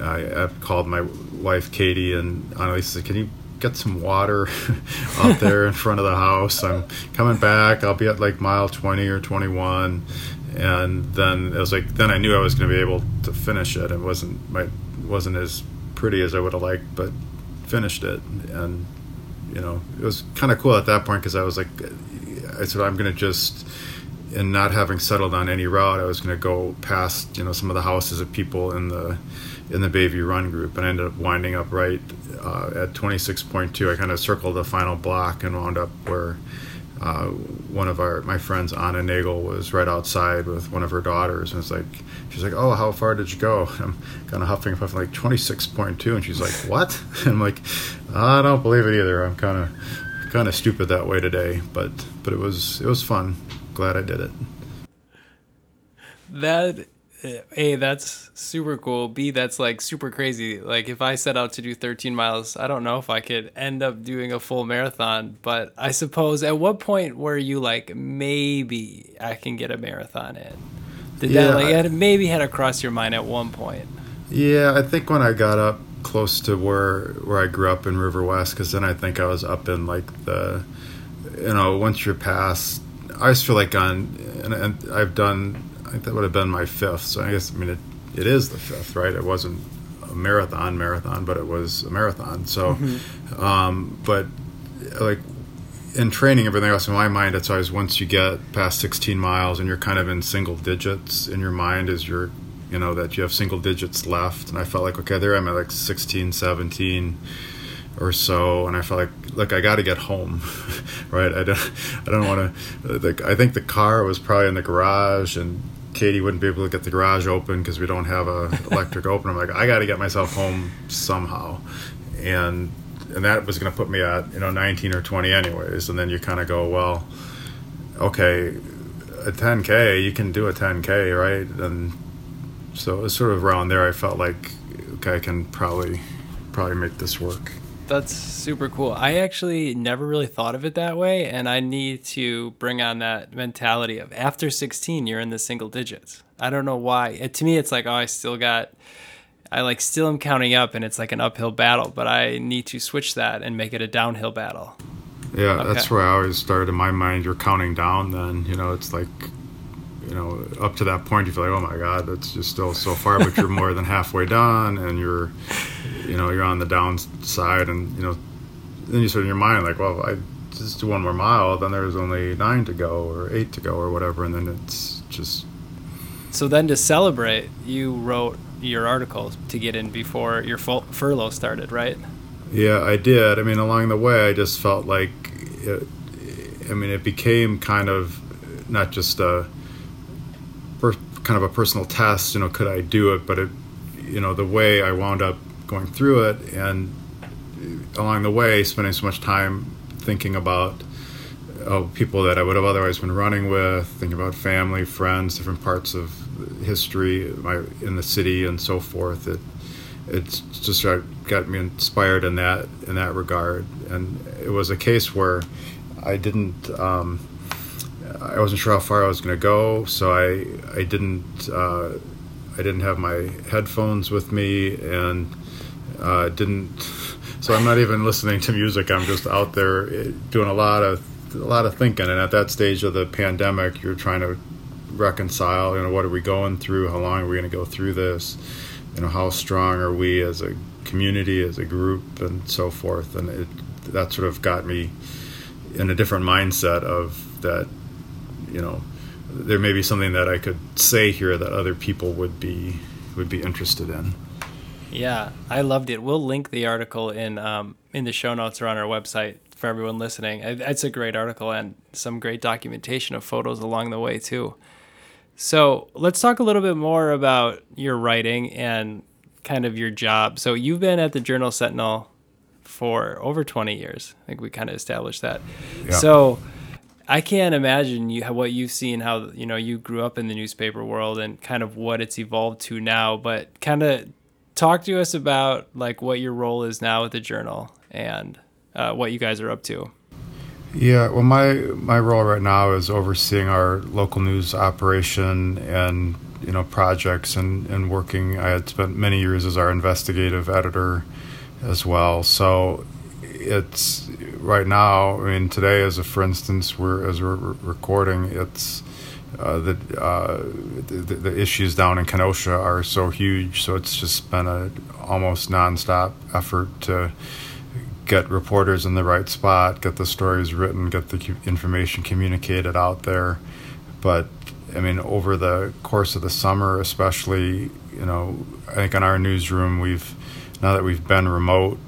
I, I called my wife Katie and Annalise said, "Can you get some water out there in front of the house? I'm coming back. I'll be at like mile 20 or 21." And then it was like then I knew I was going to be able to finish it. It wasn't my wasn't as pretty as I would have liked, but finished it. And you know, it was kind of cool at that point because I was like, I said I'm going to just and not having settled on any route, I was going to go past you know some of the houses of people in the in the Bayview Run group, and I ended up winding up right uh, at 26.2. I kind of circled the final block and wound up where uh, one of our my friends Anna Nagel was right outside with one of her daughters, and it's like she's like, "Oh, how far did you go?" I'm kind of huffing and puffing, like 26.2, and she's like, "What?" And I'm like, "I don't believe it either. I'm kind of kind of stupid that way today, but but it was it was fun. Glad I did it." That a that's super cool. B that's like super crazy. Like if i set out to do 13 miles i don't know if i could end up doing a full marathon but i suppose at what point were you like maybe i can get a marathon in did yeah, that like I, maybe had to cross your mind at one point? Yeah i think when i got up close to where where i grew up in river west because then i think i was up in like the you know once you're past i just feel like on and, and i've done I think that would have been my fifth. So I guess I mean it it is the fifth, right? It wasn't a marathon marathon, but it was a marathon. So, mm-hmm. um, but like in training, everything else in my mind, it's always once you get past 16 miles and you're kind of in single digits in your mind is you're, you know, that you have single digits left. And I felt like, okay, there I'm at like 16, 17 or so. And I felt like, look, I got to get home, right? I don't, I don't want to, like I think the car was probably in the garage and Katie wouldn't be able to get the garage open because we don't have a electric open. I'm like, I got to get myself home somehow. And and that was going to put me at you know 19 or 20 anyways and then you kind of go well okay a 10k you can do a 10k right and so it was sort of around there i felt like okay i can probably probably make this work that's super cool i actually never really thought of it that way and i need to bring on that mentality of after 16 you're in the single digits i don't know why it, to me it's like oh i still got I like still am counting up and it's like an uphill battle, but I need to switch that and make it a downhill battle. Yeah, okay. that's where I always started in my mind. You're counting down, then you know it's like, you know, up to that point you feel like, oh my god, that's just still so far, but you're more than halfway done, and you're, you know, you're on the downside, and you know, then you sort of in your mind like, well, I just do one more mile, then there's only nine to go or eight to go or whatever, and then it's just. So then to celebrate, you wrote your article to get in before your furlough started, right? Yeah, I did. I mean, along the way, I just felt like, it, I mean, it became kind of not just a kind of a personal test. You know, could I do it? But it, you know, the way I wound up going through it, and along the way, spending so much time thinking about oh, people that I would have otherwise been running with, thinking about family, friends, different parts of history my, in the city and so forth. It it's just got me inspired in that in that regard. And it was a case where I didn't. Um, I wasn't sure how far I was going to go, so I I didn't uh, I didn't have my headphones with me and uh, didn't. So I'm not even listening to music. I'm just out there eh, doing a lot of a lot of thinking. And at that stage of the pandemic, you're trying to reconcile. You know, what are we going through? How long are we going to go through this? You know, how strong are we as a community, as a group, and so forth. And it, that sort of got me in a different mindset of that. You know, there may be something that I could say here that other people would be would be interested in. Yeah, I loved it. We'll link the article in um, in the show notes or on our website for everyone listening. It's a great article and some great documentation of photos along the way too. So let's talk a little bit more about your writing and kind of your job. So you've been at the Journal Sentinel for over 20 years. I think we kind of established that. Yeah. So I can't imagine you what you've seen how you know you grew up in the newspaper world and kind of what it's evolved to now, but kind of talk to us about like what your role is now at the Journal and uh, what you guys are up to. Yeah, well, my my role right now is overseeing our local news operation and you know projects and and working. I had spent many years as our investigative editor as well. So it's right now. I mean, today, as a for instance, we're as we're recording, it's. Uh, the, uh, the, the issues down in Kenosha are so huge, so it's just been a almost nonstop effort to get reporters in the right spot, get the stories written, get the information communicated out there. But I mean, over the course of the summer, especially, you know, I think in our newsroom, we've now that we've been remote,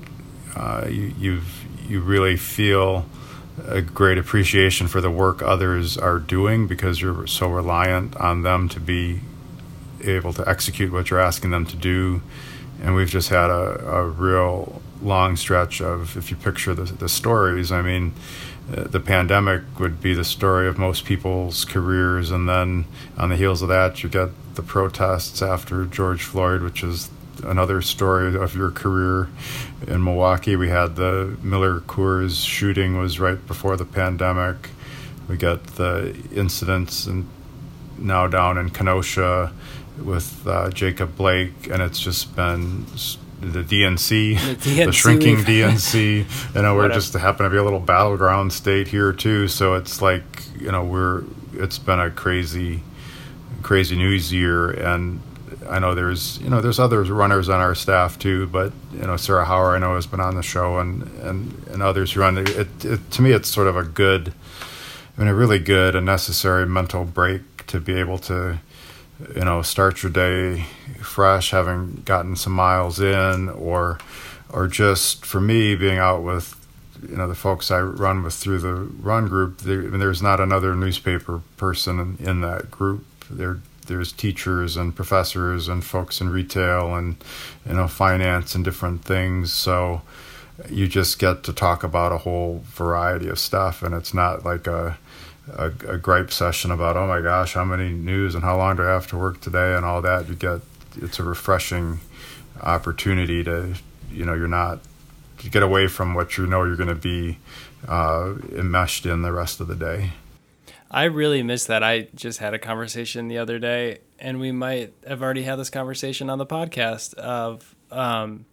uh, you, you've you really feel a great appreciation for the work others are doing because you're so reliant on them to be able to execute what you're asking them to do. And we've just had a, a real long stretch of if you picture the, the stories i mean uh, the pandemic would be the story of most people's careers and then on the heels of that you get the protests after george floyd which is another story of your career in milwaukee we had the miller coors shooting was right before the pandemic we get the incidents and now down in kenosha with uh, jacob blake and it's just been the DNC, the, DNC the shrinking DNC. You know, we're just happen to be a little battleground state here too. So it's like you know we're it's been a crazy, crazy news year, and I know there's you know there's other runners on our staff too, but you know Sarah Hauer I know has been on the show and and, and others run it, it. To me, it's sort of a good, I mean, a really good and necessary mental break to be able to you know start your day fresh, having gotten some miles in, or or just for me being out with you know the folks I run with through the run group. There, I mean, there's not another newspaper person in, in that group. There there's teachers and professors and folks in retail and you know finance and different things. So you just get to talk about a whole variety of stuff, and it's not like a a, a gripe session about oh my gosh how many news and how long do I have to work today and all that. You get it's a refreshing opportunity to you know you're not you get away from what you know you're going to be uh, enmeshed in the rest of the day. I really miss that. I just had a conversation the other day, and we might have already had this conversation on the podcast. Of um,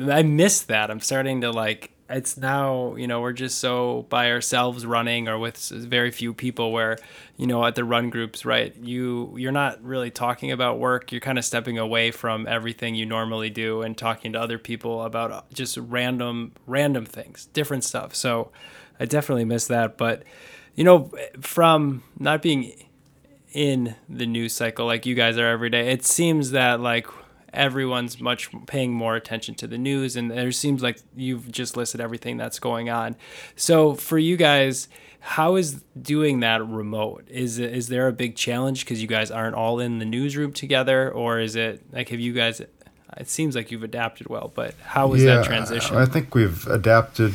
I miss that. I'm starting to like. It's now you know we're just so by ourselves running or with very few people. Where you know at the run groups, right? You you're not really talking about work. You're kind of stepping away from everything you normally do and talking to other people about just random random things, different stuff. So I definitely miss that, but you know, from not being in the news cycle like you guys are every day, it seems that like everyone's much paying more attention to the news and there seems like you've just listed everything that's going on. So for you guys, how is doing that remote? Is is there a big challenge because you guys aren't all in the newsroom together or is it like have you guys it seems like you've adapted well, but how was yeah, that transition? I think we've adapted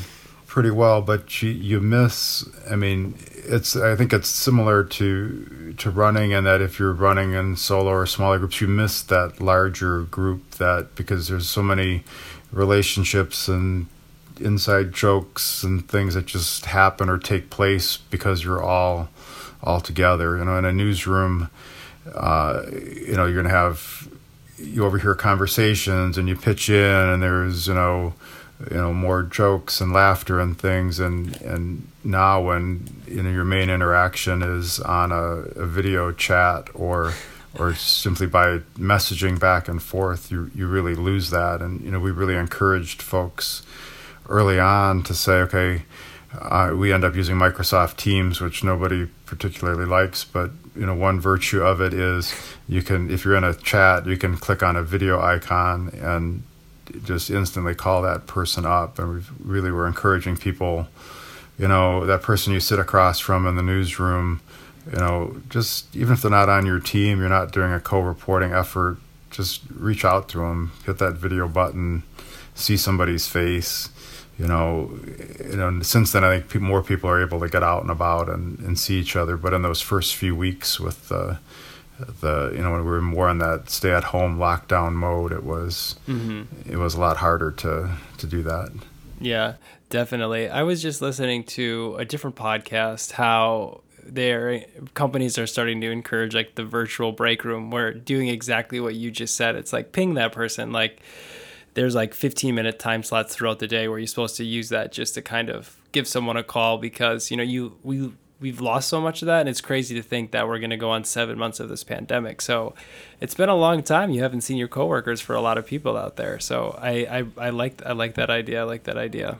pretty well, but you you miss. I mean, it's. I think it's similar to to running, and that if you're running in solo or smaller groups, you miss that larger group. That because there's so many relationships and inside jokes and things that just happen or take place because you're all all together. You know, in a newsroom, uh, you know, you're gonna have you overhear conversations and you pitch in, and there's you know you know more jokes and laughter and things. And and now when you know your main interaction is on a, a video chat or or simply by messaging back and forth you you really lose that. And you know we really encouraged folks early on to say okay uh, we end up using Microsoft Teams which nobody particularly likes but you know one virtue of it is you can if you're in a chat you can click on a video icon and just instantly call that person up. And we really were encouraging people, you know, that person you sit across from in the newsroom, you know, just even if they're not on your team, you're not doing a co-reporting effort, just reach out to them, hit that video button, see somebody's face. You know, you know. Since then, I think more people are able to get out and about and, and see each other. But in those first few weeks with the the you know when we were more in that stay at home lockdown mode it was mm-hmm. it was a lot harder to to do that yeah definitely i was just listening to a different podcast how their companies are starting to encourage like the virtual break room where doing exactly what you just said it's like ping that person like there's like 15 minute time slots throughout the day where you're supposed to use that just to kind of give someone a call because you know you we we've lost so much of that and it's crazy to think that we're going to go on seven months of this pandemic. So it's been a long time. You haven't seen your coworkers for a lot of people out there. So i i, I like i like that idea i like that idea.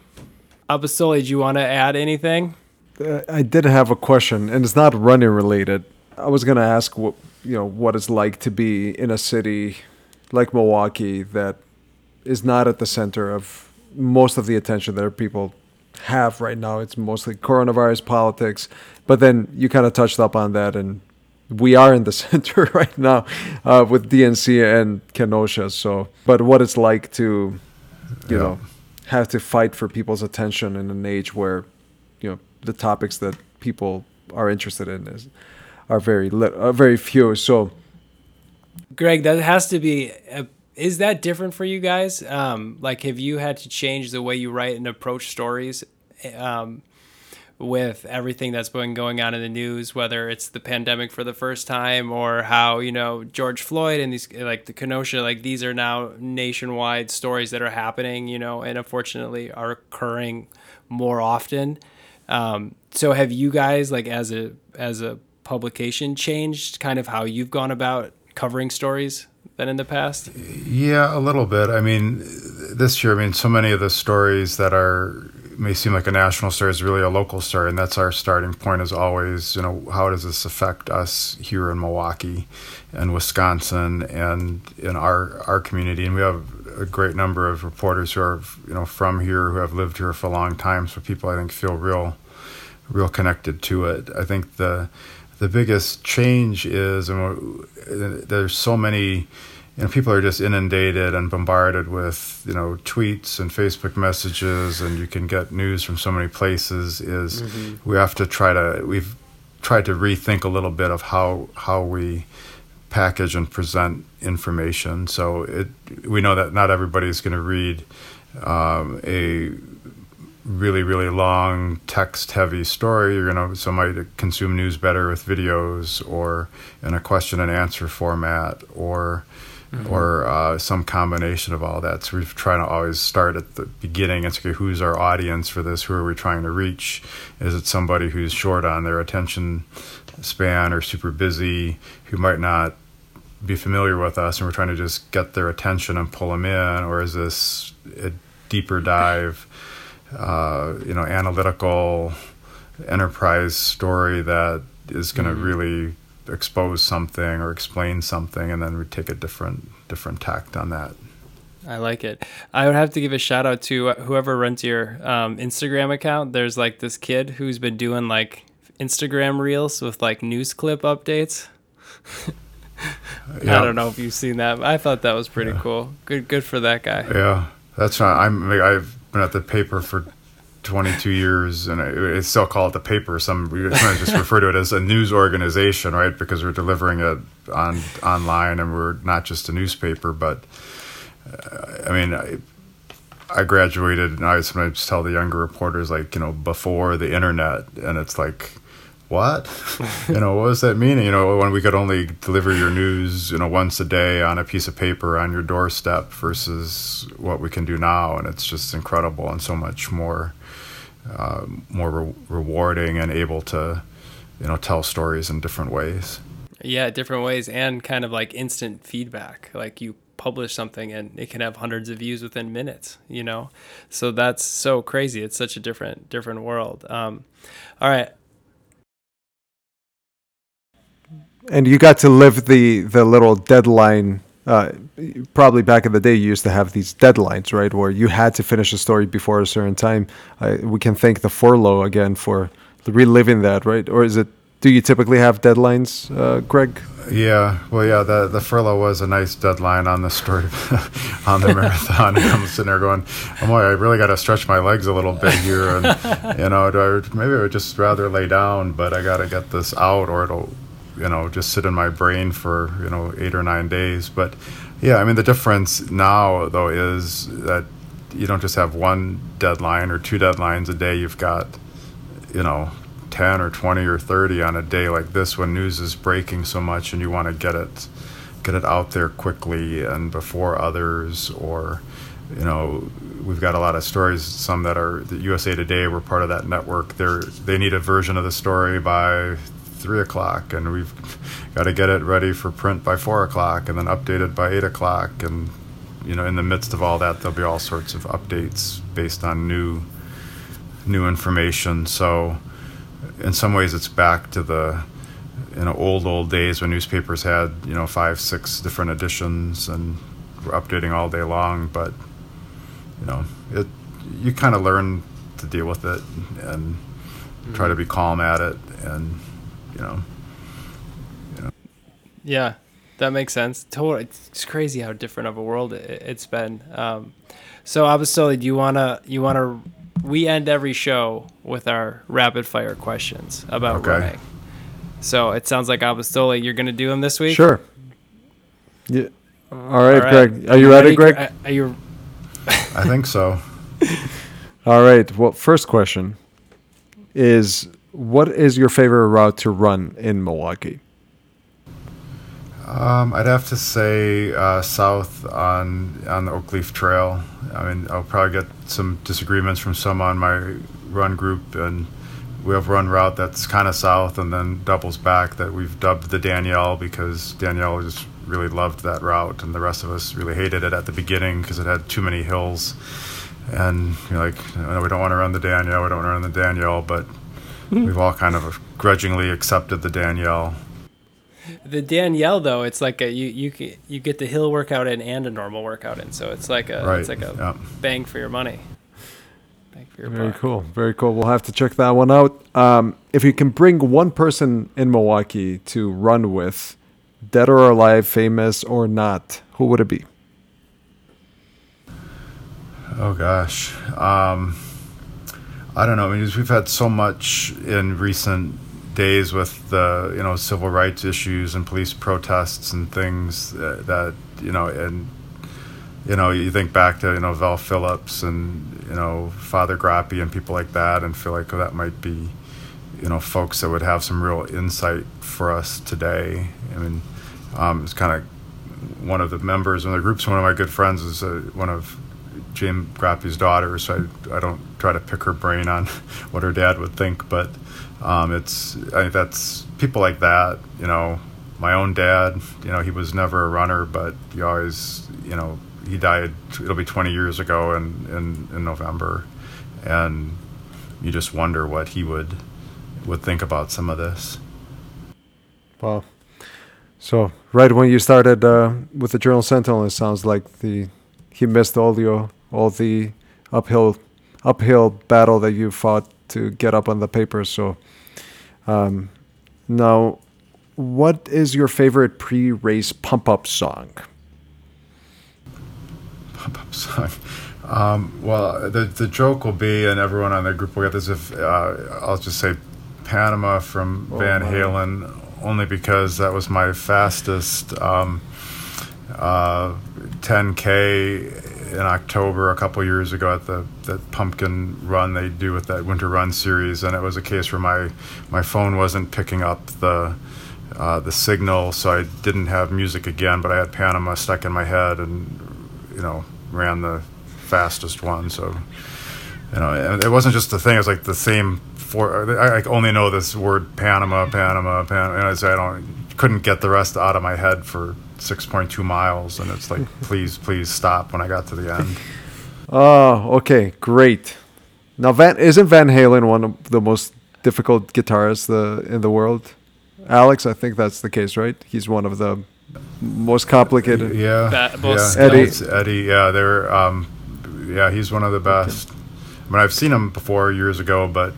Apostoli do you want to add anything? Uh, i did have a question and it's not running related. I was going to ask what you know what it's like to be in a city like milwaukee that is not at the center of most of the attention that people have right now. It's mostly coronavirus politics, but then you kind of touched up on that, and we are in the center right now uh, with DNC and Kenosha. So, but what it's like to, you yeah. know, have to fight for people's attention in an age where, you know, the topics that people are interested in is are very li- are very few. So, Greg, that has to be a is that different for you guys? Um, like, have you had to change the way you write and approach stories um, with everything that's been going on in the news, whether it's the pandemic for the first time or how you know George Floyd and these like the Kenosha, like these are now nationwide stories that are happening, you know, and unfortunately are occurring more often. Um, so, have you guys like as a as a publication changed kind of how you've gone about covering stories than in the past? Yeah, a little bit. I mean, this year, I mean, so many of the stories that are may seem like a national story is really a local story, and that's our starting point. Is always, you know, how does this affect us here in Milwaukee, and Wisconsin, and in our our community? And we have a great number of reporters who are, you know, from here who have lived here for a long time. So people, I think, feel real, real connected to it. I think the the biggest change is, and there's so many you know, people are just inundated and bombarded with you know tweets and Facebook messages, and you can get news from so many places. Is mm-hmm. we have to try to we've tried to rethink a little bit of how how we package and present information. So it we know that not everybody is going to read um, a really really long text heavy story you're going to some might consume news better with videos or in a question and answer format or mm-hmm. or uh, some combination of all that. So we're trying to always start at the beginning and say, okay, who's our audience for this? Who are we trying to reach? Is it somebody who's short on their attention span or super busy who might not be familiar with us and we're trying to just get their attention and pull them in? Or is this a deeper dive, uh, you know, analytical enterprise story that is going to mm-hmm. really expose something or explain something, and then we take a different different tact on that. I like it. I would have to give a shout out to whoever runs your um, Instagram account. There's like this kid who's been doing like Instagram reels with like news clip updates. yeah. I don't know if you've seen that. I thought that was pretty yeah. cool. Good, good for that guy. Yeah, that's not. I'm. I've been at the paper for 22 years, and I, still call it the paper. Some we just refer to it as a news organization, right? Because we're delivering it on online, and we're not just a newspaper. But uh, I mean, I, I graduated, and I sometimes tell the younger reporters, like you know, before the internet, and it's like what? You know what does that mean? You know when we could only deliver your news you know once a day on a piece of paper on your doorstep versus what we can do now and it's just incredible and so much more uh, more re- rewarding and able to you know tell stories in different ways. Yeah different ways and kind of like instant feedback. Like you publish something and it can have hundreds of views within minutes you know? So that's so crazy. It's such a different different world. Um, all right and you got to live the the little deadline uh, probably back in the day, you used to have these deadlines, right, where you had to finish a story before a certain time. Uh, we can thank the furlough again for reliving that, right? Or is it? Do you typically have deadlines, uh, Greg? Yeah, well, yeah. The the furlough was a nice deadline on the story on the marathon. I'm sitting there going, "Oh boy, I really got to stretch my legs a little bit here," and you know, do I, maybe I would just rather lay down, but I got to get this out, or it'll you know just sit in my brain for you know eight or nine days. But yeah, I mean the difference now though is that you don't just have one deadline or two deadlines a day. You've got you know 10 or 20 or 30 on a day like this when news is breaking so much and you want to get it get it out there quickly and before others or you know we've got a lot of stories some that are the usa today we're part of that network they're they need a version of the story by three o'clock, and we've got to get it ready for print by four o'clock, and then updated by eight o'clock. And you know, in the midst of all that, there'll be all sorts of updates based on new new information. So, in some ways, it's back to the you know old old days when newspapers had you know five six different editions and were updating all day long. But you know, it you kind of learn to deal with it and try to mm-hmm. be calm at it and you know. You know. Yeah, that makes sense. Totally, it's crazy how different of a world it, has been. Um, so, Apostoli, do you wanna you wanna we end every show with our rapid fire questions about okay. running. So it sounds like Apostoli, you're gonna do them this week. Sure. Yeah. All right, All right. Greg. Are you, ready, ready, Greg? Are you? I think so. All right. Well, first question is what is your favorite route to run in Milwaukee? Um, I'd have to say uh, south on on the Oakleaf Trail. I mean, I'll probably get some disagreements from some on my run group, and we have run route that's kind of south and then doubles back that we've dubbed the Danielle because Danielle just really loved that route, and the rest of us really hated it at the beginning because it had too many hills. And you're like, no, we don't want to run the Danielle, we don't want to run the Danielle, but we've all kind of grudgingly accepted the Danielle. The Danielle though, it's like a you you you get the hill workout in and a normal workout in, so it's like a Right, it's like a yeah. bang for your money. Bang for your Very buck. cool. Very cool. We'll have to check that one out. Um, if you can bring one person in Milwaukee to run with, dead or alive, famous or not, who would it be? Oh gosh, um, I don't know. I mean, we've had so much in recent days with the you know civil rights issues and police protests and things that, that you know and you know you think back to you know Vel Phillips and you know Father Groppi and people like that and feel like oh, that might be you know folks that would have some real insight for us today. I mean, um, it's kind of one of the members of the groups. One of my good friends is uh, one of Jim Groppi's daughters. so I, I don't try to pick her brain on what her dad would think, but um, it's I that's people like that. You know, my own dad. You know, he was never a runner, but he always, you know, he died. It'll be 20 years ago in in, in November, and you just wonder what he would would think about some of this. Well, so right when you started uh, with the Journal Sentinel, it sounds like the he missed all the all the uphill uphill battle that you fought to get up on the paper. So um, now, what is your favorite pre-race pump-up song? pump up song. Um, well, the the joke will be, and everyone on the group will get this. If uh, I'll just say Panama from Oh, Van. Halen, only because that was my fastest um, uh, 10k in October a couple years ago at the that pumpkin run they do with that winter run series, and it was a case where my my phone wasn't picking up the uh, the signal, so I didn't have music again, but I had Panama stuck in my head, and you know ran the fastest one. So you know, it wasn't just the thing; it was like the same. For I, I only know this word Panama, Panama, Panama, and I say I don't couldn't get the rest out of my head for 6.2 miles, and it's like please, please stop when I got to the end. Oh, okay, great. Now, Van isn't Van Halen one of the most difficult guitarists the in the world? Alex, I think that's the case, right? He's one of the most complicated. Yeah, Ba- yeah, Eddie. it's Eddie. Yeah, they're um, yeah, he's one of the best. I mean, I've seen him before years ago, but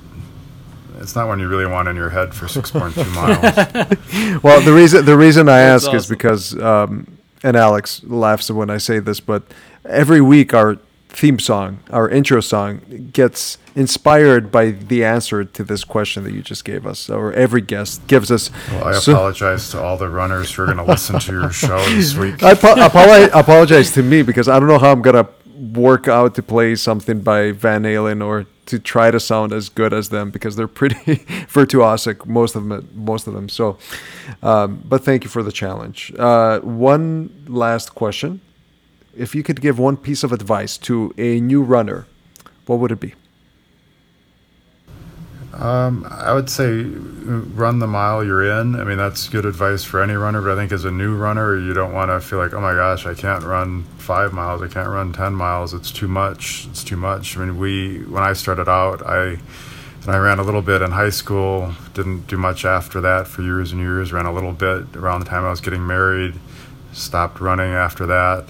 it's not one you really want in your head for 6.2 miles. Well, the reason the reason I That's ask is because, um, and Alex laughs when I say this, but every week our theme song, our intro song, gets inspired by the answer to this question that you just gave us, or every guest gives us. Well, I So- apologize to all the runners who are going to listen to your show this week. I apo- apologize, apologize to me because I don't know how I'm gonna work out to play something by Van Halen or to try to sound as good as them because they're pretty virtuosic most of them most of them. So um, but thank you for the challenge. Uh, one last question. If you could give one piece of advice to a new runner what would it be Um, I would say run the mile you're in. I mean, that's good advice for any runner, but I think as a new runner, you don't want to feel like, oh my gosh, I can't run five miles, I can't run 10 miles. It's too much. It's too much. I mean, we, when I started out, I, and I ran a little bit in high school, didn't do much after that for years and years, ran a little bit around the time I was getting married, stopped running after that.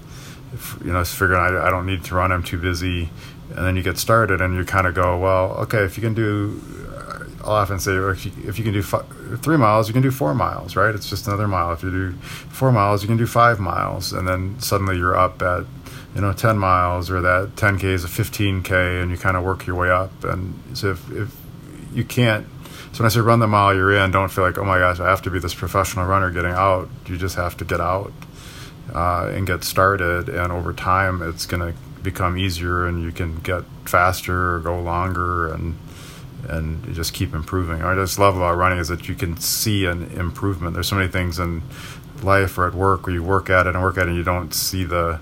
If, you know, figuring I, I don't need to run, I'm too busy. And then you get started and you kind of go, well, okay, if you can do I'll often say if you, if you can do three miles, you can do four miles, right? It's just another mile. If you do four miles, you can do five miles, and then suddenly you're up at you know 10 miles or that 10k is a 15k, and you kind of work your way up. And so if, if you can't, so when I say run the mile you're in, don't feel like oh my gosh, I have to be this professional runner getting out. You just have to get out uh, and get started, and over time it's going to become easier, and you can get faster or go longer and and just keep improving. I just love about running is that you can see an improvement. There's so many things in life or at work where you work at it and work at it and you don't see the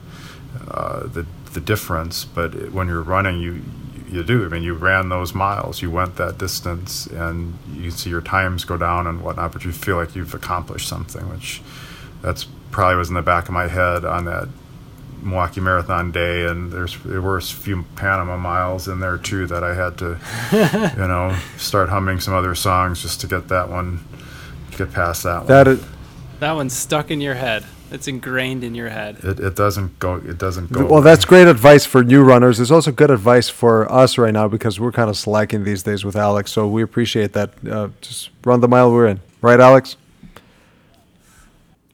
uh, the the difference. But when you're running, you you do. I mean, you ran those miles, you went that distance, and you see your times go down and whatnot. But you feel like you've accomplished something, which that's probably was in the back of my head on that Milwaukee Marathon day, and there's there were a few Panama miles in there too that I had to, you know, start humming some other songs just to get that one, get past that one. That is, That one's stuck in your head. It's ingrained in your head. it, it doesn't go. It doesn't go. well, that's great advice for new runners. It's also good advice for us right now because we're kind of slacking these days with Alex. So we appreciate that. Uh, just run the mile we're in, right, Alex?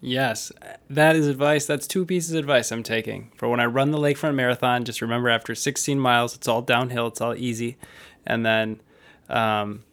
Yes, that is advice. That's two pieces of advice I'm taking for when I run the Lakefront Marathon. Just remember, after 16 miles, it's all downhill. It's all easy, and then um,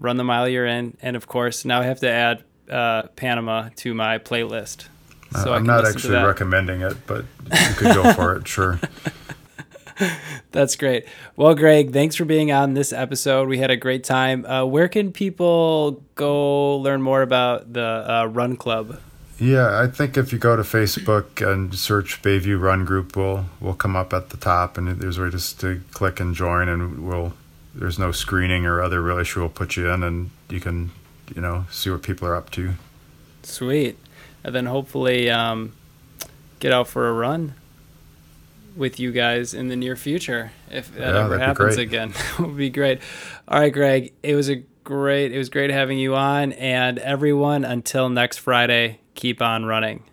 run the mile you're in. And of course, now I have to add uh, Panama to my playlist. Uh, I I'm not actually recommending it, but you could go for it. Sure. That's great. Well, Greg, thanks for being on this episode. We had a great time. Uh, where can people go learn more about the uh, Run Club? Yeah, I think if you go to Facebook and search Bayview Run Group, we'll we'll come up at the top, and there's a way just to click and join, and we'll there's no screening or other real issue. We'll put you in, and you can you know see what people are up to. Sweet. And then hopefully um, get out for a run with you guys in the near future if that Yeah, ever happens again. it would be great. All right, Greg. It was a great it was great having you on and everyone until next Friday, keep on running.